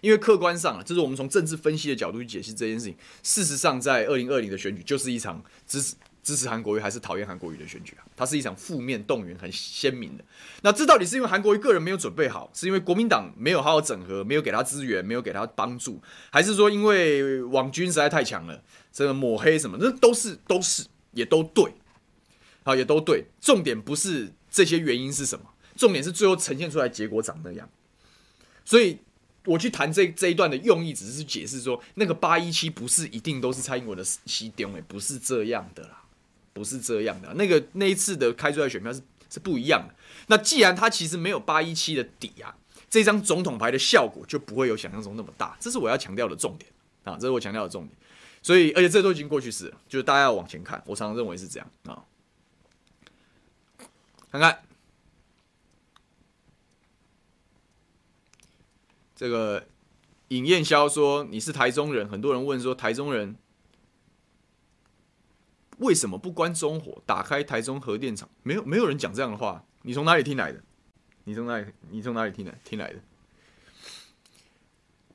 [SPEAKER 1] 因为客观上啊，这是我们从政治分析的角度去解释这件事情。事实上，在二零二零的选举就是一场支持支持韩国瑜还是讨厌韩国瑜的选举啊，它是一场负面动员很鲜明的。那这到底是因为韩国瑜个人没有准备好，是因为国民党没有好好整合，没有给他资源，没有给他帮助，还是说因为网军实在太强了？这个抹黑什么，这都是 都是也都对，好，也都对。重点不是这些原因是什么，重点是最后呈现出来结果长那样。所以我去谈这这一段的用意，只是解释说，那个八一七不是一定都是蔡英文的西丢，哎，不是这样的啦，不是这样的。那个那一次的开出来选票是是不一样的。那既然他其实没有八一七的底啊，这张总统牌的效果就不会有想象中那么大。这是我要强调的重点啊，这是我强调的重点。所以，而且这都已经过去式了，就是大家要往前看。我常常认为是这样啊。看看这个尹燕霄说你是台中人，很多人问说台中人为什么不关中火，打开台中核电厂？没有，没有人讲这样的话。你从哪里听来的？你从哪里？你从哪里听来？听来的？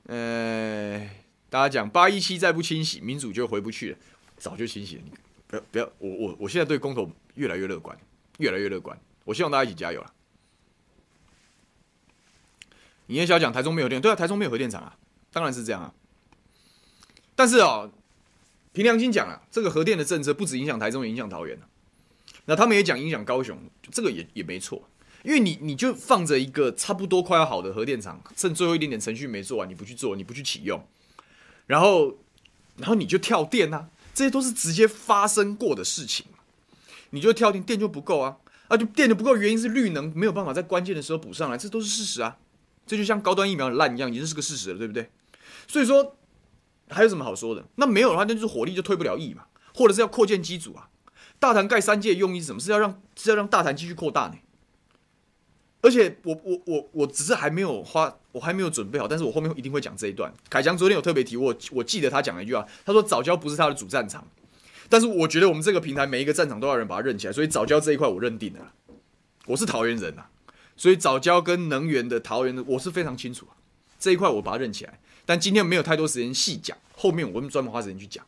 [SPEAKER 1] 呃。大家讲八一七再不清洗，民主就回不去了。早就清洗了，你不要不要，我我我现在对公投越来越乐观，越来越乐观。我希望大家一起加油了。你也想讲台中没有电？对啊，台中没有核电厂啊，当然是这样啊。但是哦，凭良心讲啊，这个核电的政策不止影响台中，也影响桃园。那他们也讲影响高雄，这个也也没错，因为你你就放着一个差不多快要好的核电厂，剩最后一点点程序没做完，你不去做，你不去启用。然后，然后你就跳电啊，这些都是直接发生过的事情。你就跳电，电就不够啊，啊，就电就不够，原因是绿能没有办法在关键的时候补上来，这都是事实啊。这就像高端疫苗烂一样，已经是个事实了，对不对？所以说，还有什么好说的？那没有的话，那就是火力就退不了役嘛，或者是要扩建机组啊。大潭盖三界用意是什么？是要让是要让大潭继续扩大呢？而且我我我我只是还没有花，我还没有准备好，但是我后面一定会讲这一段。凯强昨天有特别提我，我记得他讲了一句话，他说早教不是他的主战场，但是我觉得我们这个平台每一个战场都要人把它认起来，所以早教这一块我认定了。我是桃园人呐，所以早教跟能源的桃园的我是非常清楚啊，这一块我把它认起来。但今天没有太多时间细讲，后面我们专门花时间去讲。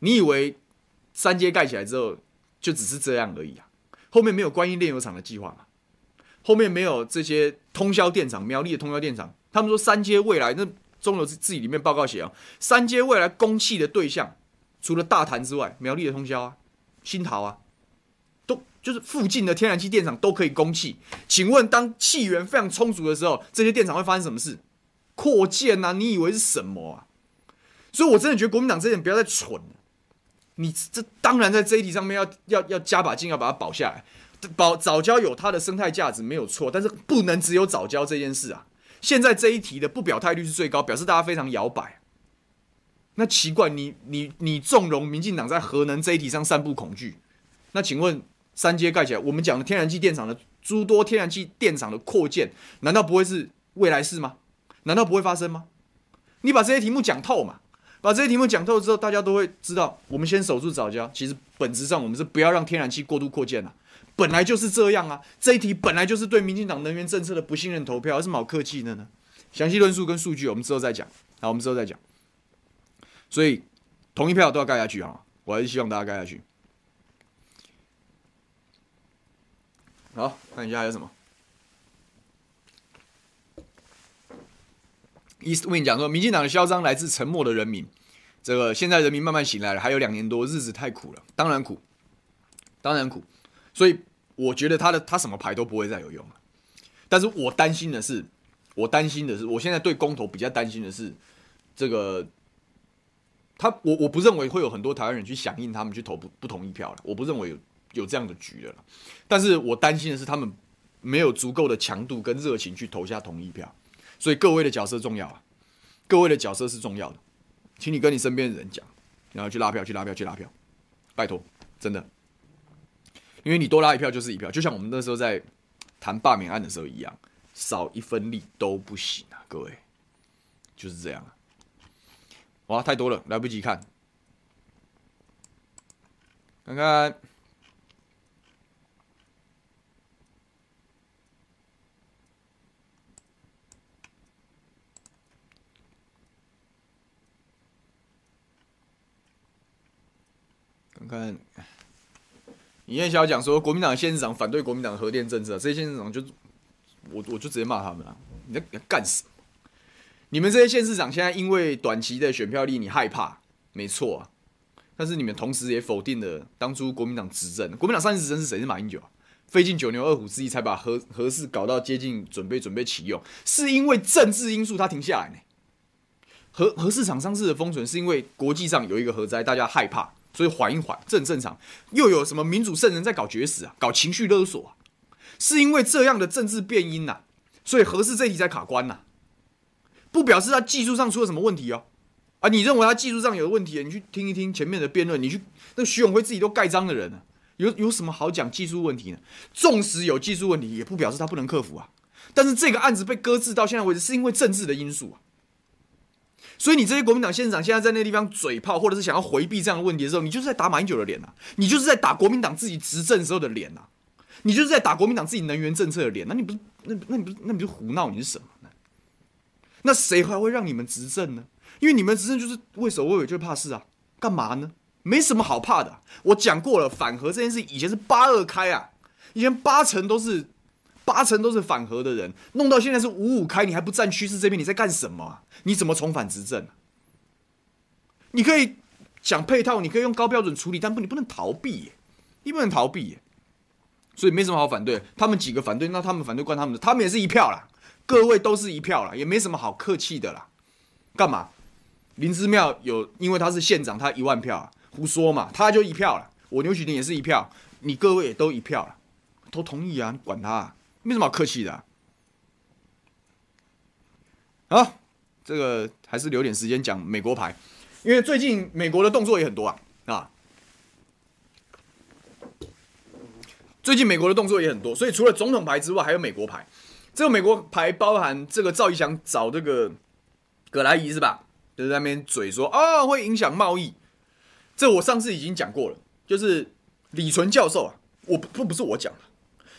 [SPEAKER 1] 你以为三阶盖起来之后就只是这样而已啊？后面没有观音炼油厂的计划吗？后面没有这些通宵电厂，苗栗的通宵电厂，他们说三阶未来那中油自己里面报告写啊，三阶未来供气的对象，除了大潭之外，苗栗的通宵啊，新桃啊，都就是附近的天然气电厂都可以供气。请问当气源非常充足的时候，这些电厂会发生什么事？扩建啊？你以为是什么啊？所以我真的觉得国民党这点不要再蠢了，你这当然在这一题上面要要要加把劲，要把它保下来。保藻礁有它的生态价值没有错，但是不能只有藻礁这件事啊。现在这一题的不表态率是最高，表示大家非常摇摆。那奇怪，你你你纵容民进党在核能这一题上散布恐惧，那请问三阶盖起来，我们讲的天然气电厂的诸多天然气电厂的扩建，难道不会是未来式吗？难道不会发生吗？你把这些题目讲透嘛，把这些题目讲透之后，大家都会知道，我们先守住藻礁。其实本质上，我们是不要让天然气过度扩建了。本来就是这样啊，这一题本来就是对民进党能源政策的不信任投票，有什么好客气的呢？详细论述跟数据我们之后再讲，好，我们之后再讲。所以同一票都要盖下去啊，我还是希望大家盖下去。好，看一下还有什么。Eastwin 讲说，民进党的嚣张来自沉默的人民。这个现在人民慢慢醒来了，还有两年多，日子太苦了，当然苦，当然苦。所以我觉得他的他什么牌都不会再有用了。但是我担心的是，我担心的是，我现在对公投比较担心的是，这个他我我不认为会有很多台湾人去响应他们去投不不同意票了，我不认为有有这样的局的了。但是我担心的是他们没有足够的强度跟热情去投下同意票，所以各位的角色重要啊，各位的角色是重要的，请你跟你身边的人讲，然后去拉票，去拉票，去拉票，拜托，真的，因为你多拉一票就是一票，就像我们那时候在。谈罢免案的时候一样，少一分力都不行啊！各位，就是这样啊！哇，太多了，来不及看，看看，看看。尹彦小讲说，国民党县市长反对国民党核电政策，这些县市长就我我就直接骂他们了。你在你在干什么？你们这些县市长现在因为短期的选票力，你害怕，没错啊。但是你们同时也否定了当初国民党执政，国民党上一次执政是谁？是马英九啊。费尽九牛二虎之力才把核核四搞到接近准备准备启用，是因为政治因素他停下来呢。核核市厂商市的封存是因为国际上有一个核灾，大家害怕。所以缓一缓，这很正常。又有什么民主圣人在搞绝食啊，搞情绪勒索啊？是因为这样的政治变音呐、啊，所以核四这一题才卡关呐、啊。不表示他技术上出了什么问题哦。啊，你认为他技术上有问题？你去听一听前面的辩论，你去那徐永辉自己都盖章的人呢、有有什么好讲技术问题呢？纵使有技术问题，也不表示他不能克服啊。但是这个案子被搁置到现在为止，是因为政治的因素啊。所以你这些国民党县长现在在那个地方嘴炮，或者是想要回避这样的问题的时候，你就是在打马英九的脸呐、啊，你就是在打国民党自己执政时候的脸呐、啊，你就是在打国民党自己能源政策的脸，那你不是那那你不是那你就胡闹，你是什么呢？那谁还会让你们执政呢？因为你们执政就是畏首畏尾，就是怕事啊，干嘛呢？没什么好怕的、我讲过了，反核这件事以前是八二开啊，以前八成都是。八成都是反核的人，弄到现在是五五开，你还不站趋势这边？你在干什么？你怎么重返执政？你可以讲配套，你可以用高标准处理，但不，你不能逃避，你不能逃避，所以没什么好反对。他们几个反对，那他们反对关他们的，他们也是一票啦，各位都是一票啦，也没什么好客气的啦。干嘛？林之妙有，因为他是县长，他一万票啊，胡说嘛，他就一票了。我牛煦庭也是一票，你各位也都一票了，都同意啊，你管他。没什么好客气的啊，好，这个还是留点时间讲美国牌，因为最近美国的动作也很多啊啊，最近美国的动作也很多，所以除了总统牌之外，还有美国牌。这个美国牌包含这个赵一翔找这个葛莱仪是吧？就是在那边嘴说啊会影响贸易，这我上次已经讲过了，就是李淳教授啊，我不不是我讲的，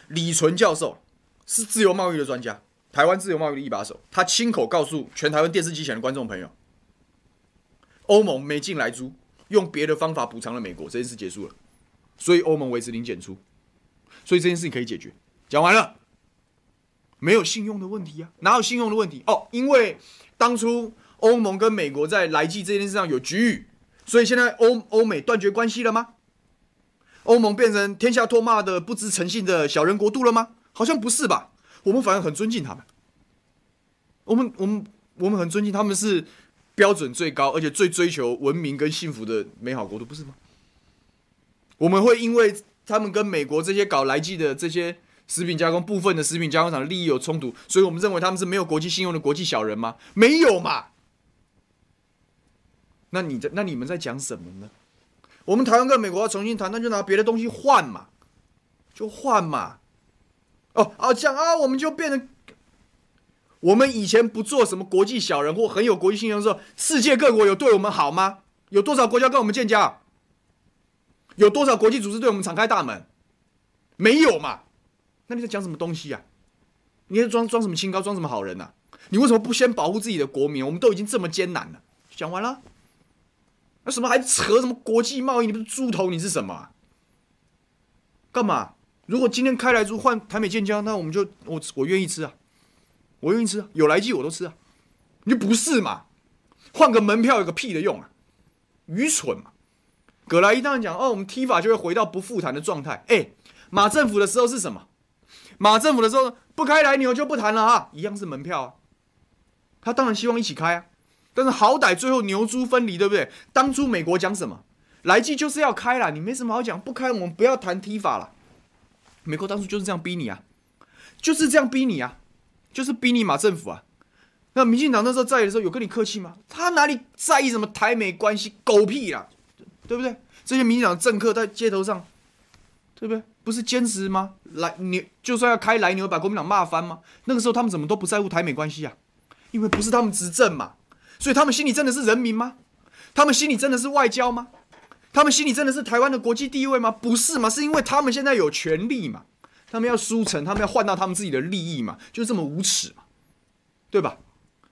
[SPEAKER 1] 李淳教授。是自由贸易的专家，台湾自由贸易的一把手。他亲口告诉全台湾电视机前的观众朋友，欧盟没进来租，用别的方法补偿了美国，这件事结束了，所以欧盟维持零检出，所以这件事情可以解决。讲完了，没有信用的问题啊，哪有信用的问题？哦，因为当初欧盟跟美国在莱剂这件事上有局域，所以现在欧欧美断绝关系了吗？欧盟变成天下唾骂的不知诚信的小人国度了吗？好像不是吧？我们反而很尊敬他们。我们、我们、我们很尊敬他们，是标准最高，而且最追求文明跟幸福的美好国度，不是吗？我们会因为他们跟美国这些搞莱剂的这些食品加工部分的食品加工厂利益有冲突，所以我们认为他们是没有国际信用的国际小人吗？没有嘛？那你在那你们在讲什么呢？我们台湾跟美国要重新谈，那就拿别的东西换嘛，就换嘛。哦哦，这样啊，我们就变成我们以前不做什么国际小人或很有国际信用的时候，世界各国有对我们好吗？有多少国家跟我们建交？有多少国际组织对我们敞开大门？没有嘛？那你在讲什么东西啊？你在装装什么清高，装什么好人啊？你为什么不先保护自己的国民？我们都已经这么艰难了，讲完了。那什么还扯什么国际贸易？你不是猪头，你是什么？干嘛？如果今天开来猪换台美建交，那我们就我我愿意吃啊，我愿意吃啊，有来记我都吃啊，你就不是嘛？换个门票有个屁的用啊，愚蠢嘛！葛莱伊当然讲哦，我们踢法就会回到不复谈的状态。哎，马政府的时候是什么？马政府的时候不开来牛就不谈了啊，一样是门票啊。他当然希望一起开啊，但是好歹最后牛猪分离，对不对？当初美国讲什么？来季就是要开了，你没什么好讲，不开我们不要谈 TIFA 了。美国当初就是这样逼你啊，就是这样逼你啊，就是逼你马政府啊。那民进党那时候在的时候有跟你客气吗？他哪里在意什么台美关系？狗屁啦，对不对？这些民进党政客在街头上，对不对？不是坚持吗？来牛就算要开来牛，把国民党骂翻吗？那个时候他们怎么都不在乎台美关系啊？因为不是他们执政嘛，所以他们心里真的是人民吗？他们心里真的是外交吗？他们心里真的是台湾的国际地位吗？不是吗？是因为他们现在有权利嘛？他们要输成，他们要换到他们自己的利益嘛？就这么无耻嘛？对吧？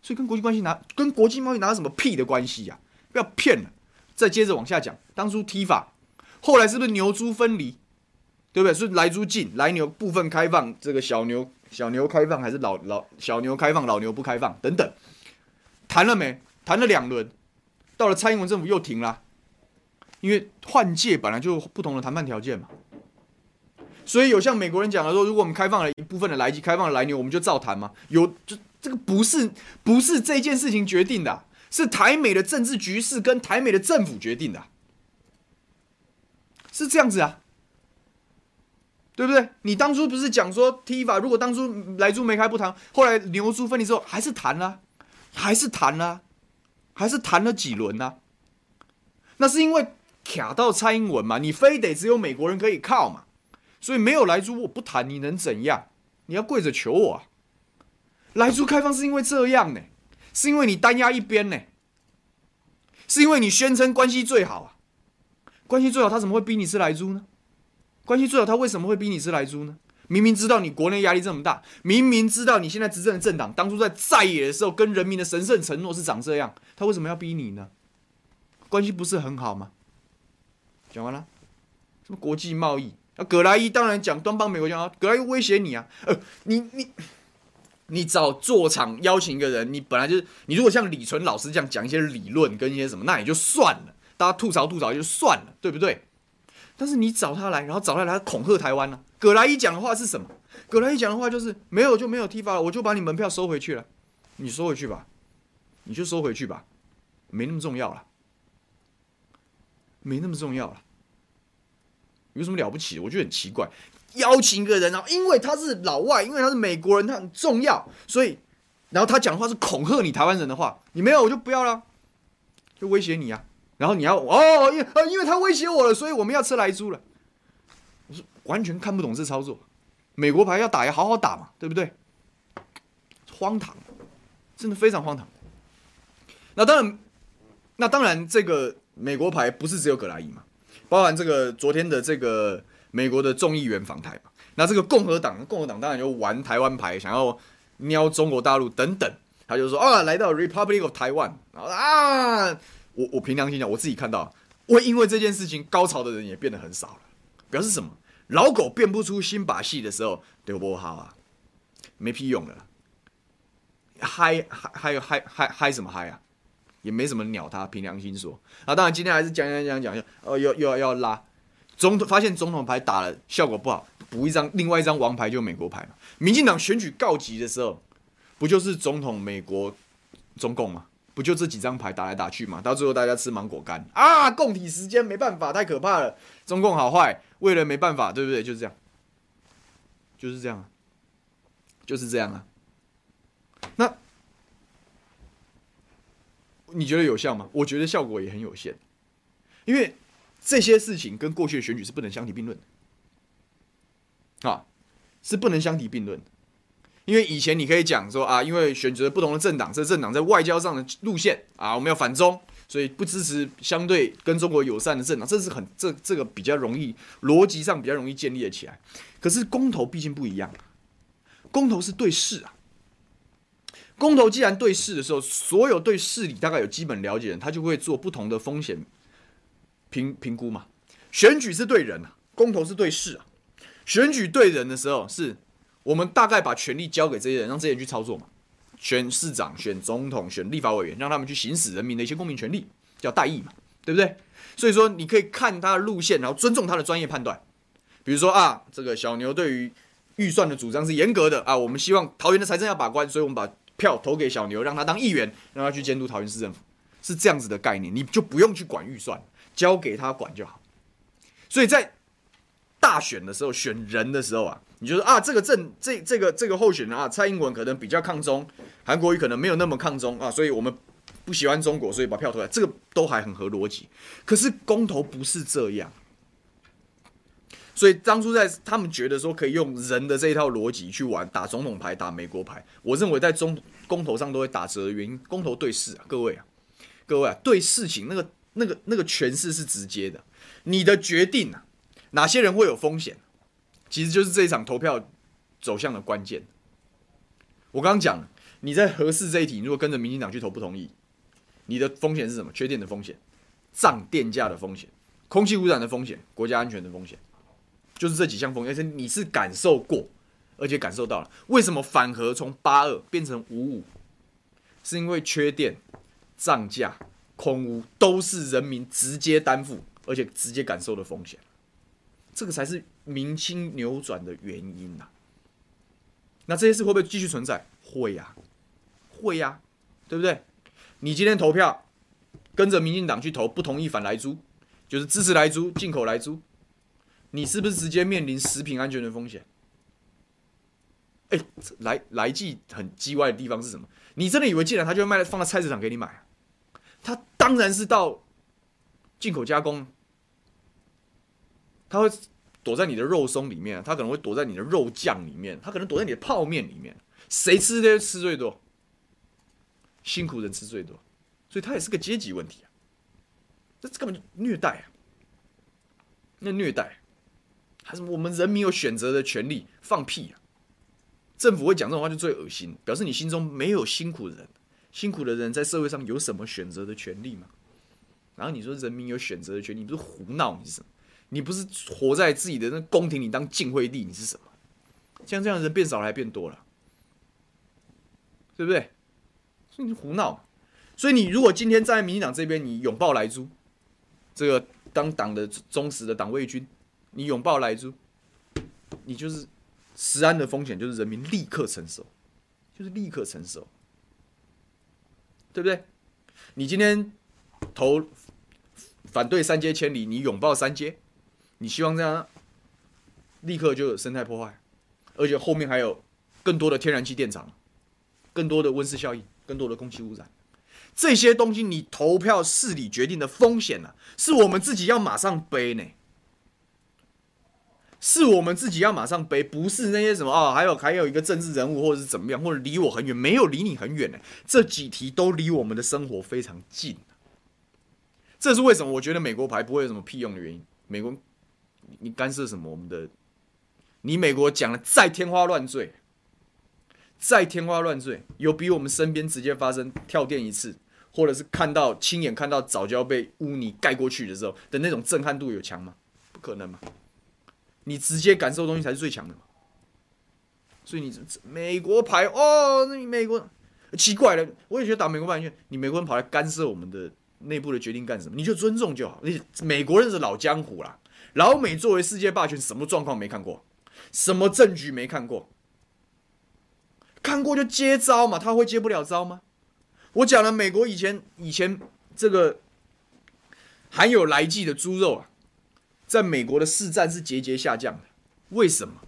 [SPEAKER 1] 所以跟国际关系拿跟国际贸易拿什么屁的关系呀、不要骗了。再接着往下讲，当初踢法后来是不是牛猪分离？对不对？是来猪进，来牛部分开放，这个小牛小牛开放还是老老小牛开放，老牛不开放等等，谈了没？谈了两轮，到了蔡英文政府又停了，因为换届本来就不同的谈判条件嘛。所以有像美国人讲的说，如果我们开放了一部分的来鸡，开放了来牛，我们就照谈嘛？有就。这个不是不是这件事情决定的，是台美的政治局势跟台美的政府决定的，是这样子啊，对不对？你当初不是讲说 TIFA，如果当初来猪没开不谈，后来牛猪分离之后还是谈了，还是谈了，还是谈了几轮呢？那是因为卡到蔡英文嘛，你非得只有美国人可以靠嘛，所以没有莱猪我不谈，你能怎样？你要跪着求我啊？莱猪开放是因为这样呢，是因为你单压一边呢，是因为你宣称关系最好啊，关系最好他怎么会逼你吃莱猪呢？关系最好他为什么会逼你吃莱猪呢？明明知道你国内压力这么大，明明知道你现在执政的政党当初在在野的时候跟人民的神圣承诺是长这样，他为什么要逼你呢？关系不是很好吗？讲完了，什么国际贸易啊？葛莱伊当然讲端帮美国讲啊，葛莱伊威胁你啊，呃，你你。你找座场邀请一个人，你本来就是你。如果像李纯老师这样讲一些理论跟一些什么，那也就算了，大家吐槽吐槽就算了，对不对？但是你找他来，然后找他来恐吓台湾呢、葛莱伊讲的话是什么？葛莱伊讲的话就是没有就没有 T 发了，我就把你门票收回去了。你收回去吧，你就收回去吧，没那么重要了，没那么重要了。有什么了不起？我觉得很奇怪。邀请一个人，然后因为他是老外，因为他是美国人，他很重要，所以，然后他讲话是恐吓你台湾人的话，你没有我就不要了，就威胁你啊，然后你要哦，因为呃，因为他威胁我了，所以我们要吃莱猪了，我是完全看不懂这操作，美国牌要打也好好打嘛，对不对？荒唐，真的非常荒唐。那当然，那当然，这个美国牌不是只有葛莱伊嘛，包含这个昨天的这个。美国的众议员访台嘛，那这个共和党，共和党当然就玩台湾牌，想要瞄中国大陆等等。他就说啊，来到 Republic of Taiwan 啊，我我凭良心讲，我自己看到，我因为这件事情高潮的人也变得很少了。表示什么？老狗变不出新把戏的时候，对不好啊，没屁用了。嗨嗨嗨嗨嗨嗨什么嗨啊？也没什么鸟他，凭良心说。啊，当然今天还是讲讲讲讲讲，哦，又又要要拉。总统发现总统牌打了效果不好，补一张另外一张王牌就美国牌嘛。民进党选举告急的时候，不就是总统、美国、中共吗？不就这几张牌打来打去嘛？到最后大家吃芒果干啊！共体时间没办法，太可怕了。中共好坏，为了没办法，对不对？就是这样，就是这样，就是这样啊。那你觉得有效吗？我觉得效果也很有限，因为。这些事情跟过去的选举是不能相提并论的，啊，是不能相提并论的。因为以前你可以讲说啊，因为选择不同的政党，这政党在外交上的路线啊，我们要反中，所以不支持相对跟中国友善的政党，这是很这这个比较容易逻辑上比较容易建立的起来。可是公投毕竟不一样，公投是对事啊。公投既然对事的时候，所有对事理大概有基本了解的人，他就会做不同的风险。评评估嘛，选举是对人啊，公投是对事啊。选举对人的时候，是我们大概把权力交给这些人，让这些人去操作嘛。选市长、选总统、选立法委员，让他们去行使人民的一些公民权利，叫代议嘛，对不对？所以说，你可以看他的路线，然后尊重他的专业判断。比如说啊，这个小牛对于预算的主张是严格的啊，我们希望桃园的财政要把关，所以我们把票投给小牛，让他当议员，让他去监督桃园市政府，是这样子的概念，你就不用去管预算，交给他管就好。所以在大选的时候选人的时候啊，你就说啊，这个政这这个这个候选人啊，蔡英文可能比较抗中，韩国瑜可能没有那么抗中啊，所以我们不喜欢中国，所以把票投来，这个都还很合逻辑。可是公投不是这样。所以当初在他们觉得说可以用人的这一套逻辑去玩打总统牌、打美国牌，我认为在中公投上都会打折的原因，公投对事啊，各位啊，各位啊，对事情那个那个那个诠释是直接的，你的决定啊，哪些人会有风险，其实就是这一场投票走向的关键。我刚刚讲，你在核四这一题，如果跟着民进党去投不同意，你的风险是什么？缺电的风险，涨电价的风险，空气污染的风险，国家安全的风险。就是这几项风险，而且你是感受过，而且感受到了。为什么反核从八二变成五五？是因为缺电、涨价、空污都是人民直接担负，而且直接感受的风险。这个才是民心扭转的原因呐、啊。那这些事会不会继续存在？会呀、啊，会呀、啊，对不对？你今天投票跟着民进党去投，不同意反莱猪，就是支持莱猪、进口莱猪。你是不是直接面临食品安全的风险？哎，来来记很叽歪的地方是什么？你真的以为进来他就会卖放在菜市场给你买？他当然是到进口加工，他会躲在你的肉松里面，他可能会躲在你的肉酱里面，他可能躲在你的泡面里面。谁吃这些吃最多？辛苦人吃最多，所以他也是个阶级问题啊！这根本就虐待啊！那虐待。还是我们人民有选择的权利？放屁啊！政府会讲这种话就最恶心，表示你心中没有辛苦人。辛苦的人在社会上有什么选择的权利吗？然后你说人民有选择的权利，你不是胡闹？你是什么？你不是活在自己的那宫廷里当晋惠帝？你是什么？像这样人变少了还变多了，对不对？所以你胡闹。所以你如果今天站在民进党这边，你拥抱莱猪，这个当党的忠实的党卫军。你拥抱莱猪，你就是食安的风险，就是人民立刻承受，就是立刻承受，对不对？你今天投反对三阶千里，你拥抱三阶，你希望这样立刻就有生态破坏，而且后面还有更多的天然气电厂，更多的温室效应，更多的空气污染，这些东西你投票势力决定的风险呢、啊，是我们自己要马上背呢。是我们自己要马上背，不是那些什么哦，还有还有一个政治人物或者是怎么样，或者离我很远，没有离你很远呢。这几题都离我们的生活非常近。这是为什么？我觉得美国牌不会有什么屁用的原因。美国，你干涉什么？我们的，你美国讲的再天花乱坠，再天花乱坠，有比我们身边直接发生跳电一次，或者是看到亲眼看到早就要被污泥盖过去的时候的那种震撼度有强吗？不可能嘛。你直接感受东西才是最强的嘛，所以你美国牌哦，那美国奇怪了，我也觉得打美国牌，你美国人跑来干涉我们的内部的决定干什么？你就尊重就好。你美国人是老江湖啦，老美作为世界霸权，什么状况没看过？什么证据没看过？看过就接招嘛，他会接不了招吗？我讲了，美国以前以前这个含有莱剂的猪肉啊。在美国的市占是节节下降的，为什么？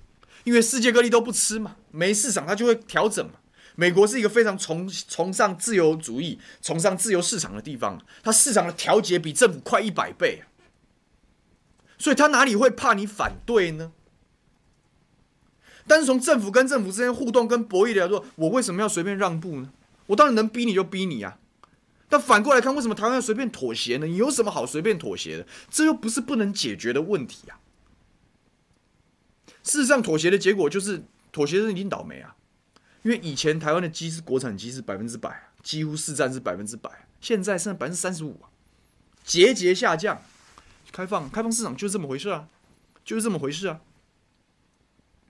[SPEAKER 1] 因为世界各地都不吃嘛，没市场它就会调整嘛。美国是一个非常崇崇尚自由主义、崇尚自由市场的地方，它市场的调节比政府快一百倍啊，所以它哪里会怕你反对呢？但是从政府跟政府之间互动跟博弈来说，我为什么要随便让步呢？我当然能逼你就逼你啊。但反过来看，为什么台湾要随便妥协呢？你有什么好随便妥协的？这又不是不能解决的问题啊。事实上，妥协的结果就是妥协的人一定倒霉啊。因为以前台湾的鸡是国产鸡是百分之百，几乎市占是百分之百，现在剩百分之三十五，节节下降。开放开放市场就是这么回事啊，就是这么回事啊。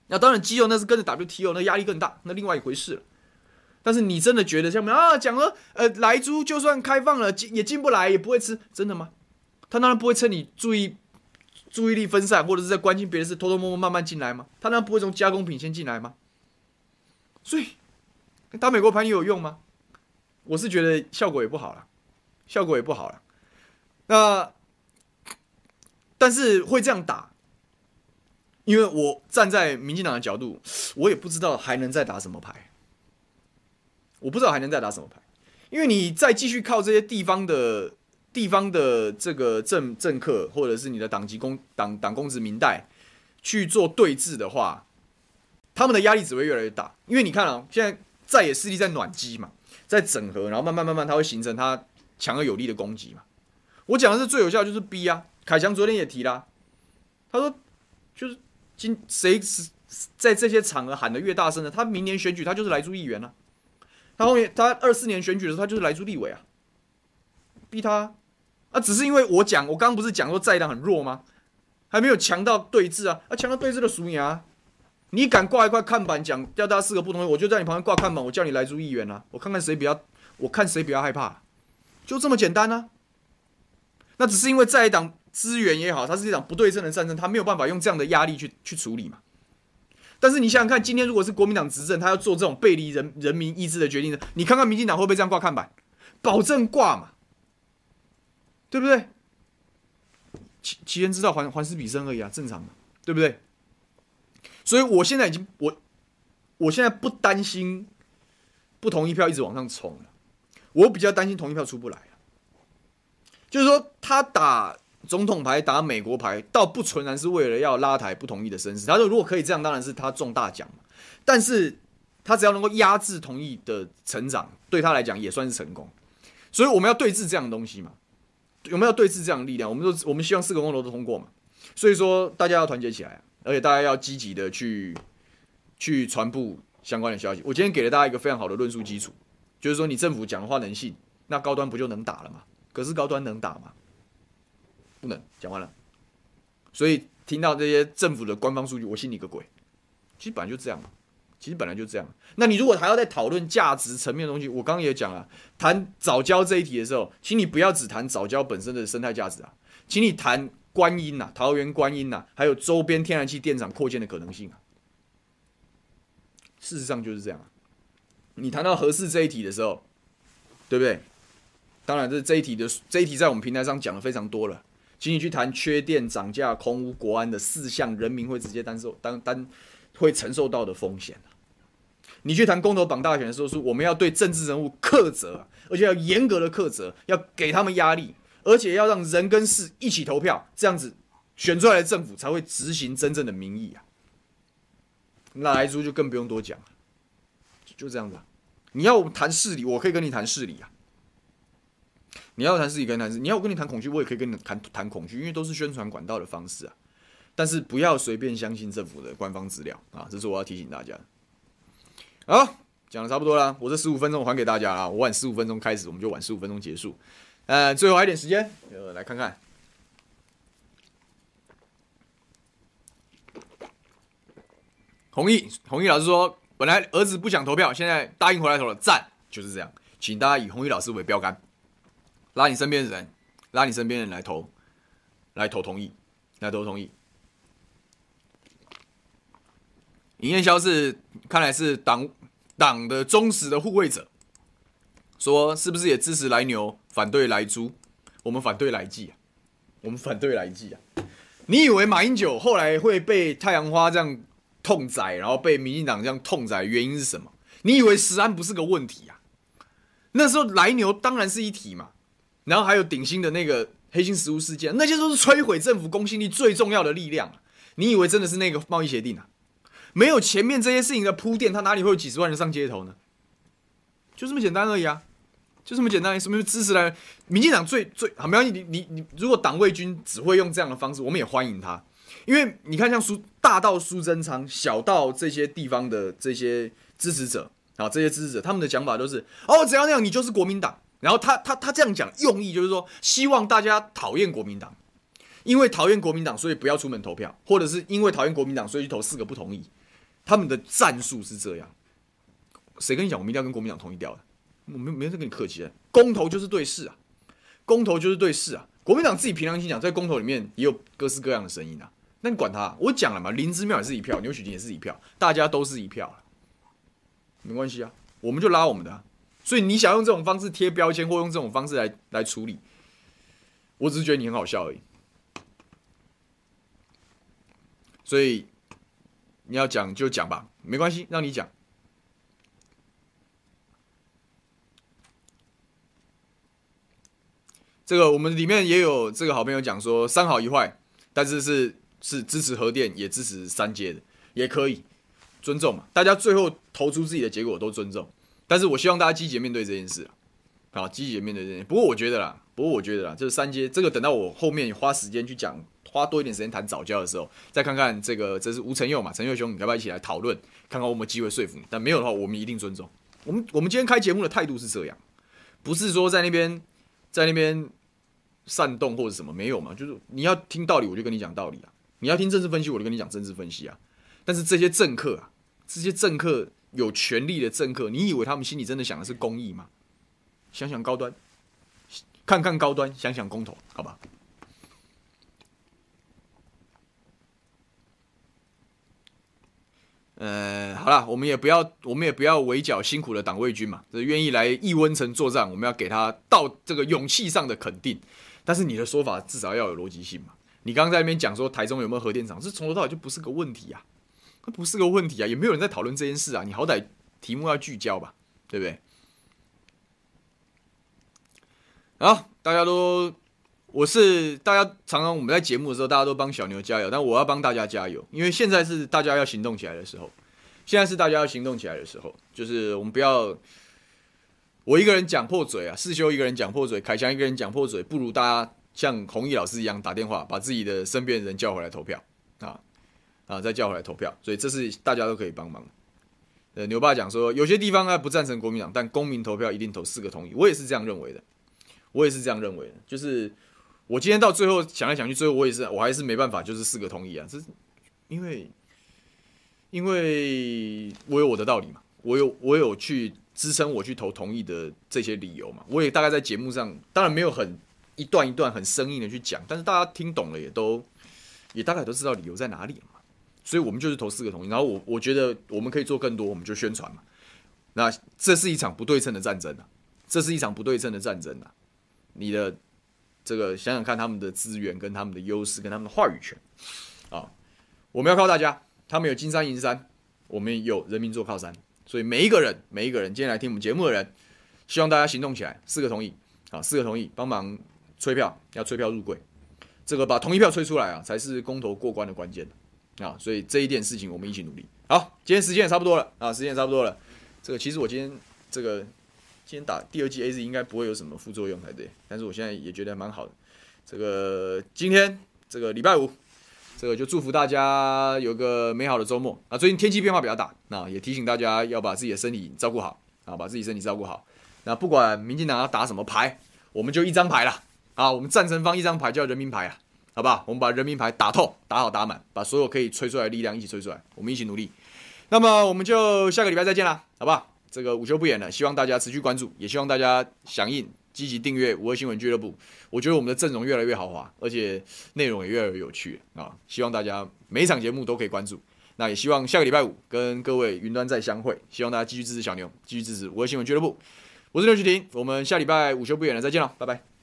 [SPEAKER 1] 那当然，鸡肉那是跟着 WTO，那压力更大，那另外一回事了。但是你真的觉得像没啊？讲了，呃，莱猪就算开放了，进也进不来，也不会吃，真的吗？他当然不会趁你注意注意力分散，或者是在关心别的事，偷偷摸摸慢慢进来吗？他那不会从加工品先进来吗？所以打美国牌你有用吗？我是觉得效果也不好了，效果也不好了。那但是会这样打，因为我站在民进党的角度，我也不知道还能再打什么牌。我不知道还能再打什么牌，因为你再继续靠这些地方的。地方的这个政政客，或者是你的党籍公党党公职民代去做对峙的话，他们的压力只会越来越大。因为你看啊，现在在野势力在暖机嘛，在整合，然后慢慢慢慢，它会形成它强而有力的攻击嘛。我讲的是最有效，就是逼啊。凯强昨天也提了，他说就是今谁是在这些场合喊得越大声的，他明年选举他就是来住议员啊。他后面他二四年选举的时候，他就是莱猪立委啊，逼他。啊，只是因为我讲，我刚刚不是讲说在党很弱吗？还没有强到对峙啊！啊，强到对峙的输赢啊！你敢挂一块看板讲要大家四个不同意，我就在你旁边挂看板，我叫你莱猪议员啊！我看看谁比较，我看谁比较害怕，就这么简单呢、啊。那只是因为在党资源也好，它是一场不对称的战争，他没有办法用这样的压力去去处理嘛。但是你想想看，今天如果是国民党执政，他要做这种背离人人民意志的决定呢，你看看民进党会不会这样挂看板？保证挂嘛。对不对？其其人之道还还施彼身而已啊，正常的，对不对？所以我现在已经我我现在不担心不同意票一直往上冲了，我比较担心同意票出不来。就是说，他打总统牌、打美国牌，倒不纯然是为了要拉抬不同意的声势。他说，如果可以这样，当然是他中大奖嘛。但是他只要能够压制同意的成长，对他来讲也算是成功。所以我们要对峙这样的东西嘛。有没有对峙这样的力量？我们说，我们希望四个公投都通过嘛。所以说，大家要团结起来，而且大家要积极的去去传播相关的消息。我今天给了大家一个非常好的论述基础，就是说，你政府讲的话能信，那高端不就能打了吗？可是高端能打吗？不能。讲完了。所以听到这些政府的官方数据，我信你个鬼！其实本来就这样嘛。其实本来就这样。那你如果还要再讨论价值层面的东西，我刚刚也讲了，谈早教这一题的时候，请你不要只谈早教本身的生态价值啊，请你谈观音呐、桃园观音呐，还有周边天然气电厂扩建的可能性啊。事实上就是这样啊。你谈到合适这一题的时候，对不对？当然，这这一题的这一题在我们平台上讲的非常多了，请你去谈缺电、涨价、空屋、国安的四项，人民会直接担受担担会承受到的风险。你去谈公投绑大选的时候，是我们要对政治人物课责，而且要严格的课责，要给他们压力，而且要让人跟事一起投票，这样子选出来的政府才会执行真正的民意啊。那莱猪就更不用多讲了，就这样子。你要谈势力，我可以跟你谈势力啊。你要谈势力，跟谈势力；你要我跟你谈恐惧，我也可以跟你谈谈恐惧，因为都是宣传管道的方式啊。但是不要随便相信政府的官方资料啊，这是我要提醒大家。好，讲的差不多了，我这十五分钟还给大家啊，我晚十五分钟开始，我们就晚十五分钟结束。呃，最后还有点时间，呃，来看看。弘毅，弘毅老师说，本来儿子不想投票，现在答应回来投了，赞，就是这样。请大家以弘毅老师为标杆，拉你身边的人，拉你身边的人来投，来投同意，来投同意。尹彦萧是看来是党党的忠实的护卫者，说是不是也支持莱牛，反对莱猪？我们反对莱剂啊，我们反对莱剂啊！你以为马英九后来会被太阳花这样痛宰，然后被民进党这样痛宰，原因是什么？你以为食安不是个问题啊？那时候莱牛当然是一体嘛，然后还有顶新的那个黑心食物事件，那些都是摧毁政府公信力最重要的力量啊。你以为真的是那个贸易协定啊？没有前面这些事情的铺垫，他哪里会有几十万人上街头呢？就这么简单而已啊！就这么简单，什么支持来？民进党最最好，没关系。你你你，如果党卫军只会用这样的方式，我们也欢迎他。因为你看，像苏大到苏贞昌，小到这些地方的这些支持者啊，这些支持者，他们的讲法都是：哦，只要那样，你就是国民党。然后他他他这样讲，用意就是说，希望大家讨厌国民党，因为讨厌国民党，所以不要出门投票，或者是因为讨厌国民党，所以去投四个不同意。他们的战术是这样，谁跟你讲？我们一定要跟国民党统一掉的，我没没在跟你客气的。公投就是对事啊，公投就是对事啊。国民党自己凭良心讲，在公投里面也有各式各样的声音啊。那你管他？我讲了嘛，林之妙也是一票，牛煦庭也是一票，大家都是一票，没关系啊，我们就拉我们的啊。所以你想用这种方式贴标签，或用这种方式来来处理，我只是觉得你很好笑而已。所以你要讲就讲吧，没关系，让你讲。这个我们里面也有这个好朋友讲说三好一坏，但是是是支持核电也支持三阶的，也可以尊重嘛，大家最后投出自己的结果都尊重，但是我希望大家积极面对这件事啊，好积极面对这件事。不过我觉得啦，不过我觉得啦，就是三阶这个等到我后面花时间去讲，花多一点时间谈早教的时候，再看看这个这是吴成佑嘛，陈佑兄，你要不要一起来讨论，看看我们机会说服你？但没有的话，我们一定尊重。我们我们今天开节目的态度是这样，不是说在那边。在那边煽动或者什么没有嘛？就是你要听道理，我就跟你讲道理啊；你要听政治分析，我就跟你讲政治分析啊。但是这些政客啊，这些政客有权力的政客，你以为他们心里真的想的是公益吗？想想高端，看看高端，想想公投，好吧？呃，好了，我们也不要，我们也不要围剿辛苦的党卫军嘛，这愿意来义温城作战，我们要给他到这个勇气上的肯定。但是你的说法至少要有逻辑性嘛？你刚刚在那边讲说台中有没有核电厂，这从头到尾就不是个问题啊，它不是个问题啊，也没有人在讨论这件事啊。你好歹题目要聚焦吧，对不对？好，大家都。我是大家常常我们在节目的时候，大家都帮小牛加油，但我要帮大家加油，因为现在是大家要行动起来的时候。现在是大家要行动起来的时候，就是我们不要我一个人讲破嘴啊，世修一个人讲破嘴，凯强一个人讲破嘴，不如大家像弘毅老师一样打电话，把自己的身边人叫回来投票啊啊，再叫回来投票。所以这是大家都可以帮忙。呃，牛爸讲说，有些地方他不赞成国民党，但公民投票一定投四个同意，我也是这样认为的，我也是这样认为的，就是。我今天到最后想来想去，最后我也是，我还是没办法，就是四个同意啊，这是因为，因为我有我的道理嘛，我有我有去支撑我去投同意的这些理由嘛，我也大概在节目上，当然没有很一段一段很生硬的去讲，但是大家听懂了也都也大概都知道理由在哪里嘛，所以我们就是投四个同意，然后我我觉得我们可以做更多，我们就宣传嘛，那这是一场不对称的战争啊，这是一场不对称的战争啊，你的。这个想想看，他们的资源跟他们的优势跟他们的话语权，啊，我们要靠大家。他们有金山银山，我们有人民做靠山。所以每一个人，每一个人，今天来听我们节目的人，希望大家行动起来。四个同意，啊，四个同意，帮忙催票，要催票入柜。这个把同意票催出来啊，才是公投过关的关键啊。所以这一件事情，我们一起努力。好，今天时间也差不多了啊，时间也差不多了。这个其实我今天这个。今天打第二剂 AZ 应该不会有什么副作用才对，但是我现在也觉得蛮好的。这个今天这个礼拜五，这个就祝福大家有个美好的周末啊！最近天气变化比较大，那也提醒大家要把自己的身体照顾好啊，把自己身体照顾好。那不管民进党要打什么牌，我们就一张牌啦啊！我们赞成方一张牌叫人民牌啊，好不好？我们把人民牌打透、打好、打满，把所有可以吹出来的力量一起吹出来，我们一起努力。那么我们就下个礼拜再见啦，好不好？这个午休不演了，希望大家持续关注，也希望大家响应、积极订阅五二新闻俱乐部。我觉得我们的阵容越来越豪华，而且内容也越来越有趣啊！希望大家每一场节目都可以关注。那也希望下个礼拜五跟各位云端再相会。希望大家继续支持小牛，继续支持五二新闻俱乐部。我是刘旭婷，我们下礼拜午休不演了，再见了，拜拜。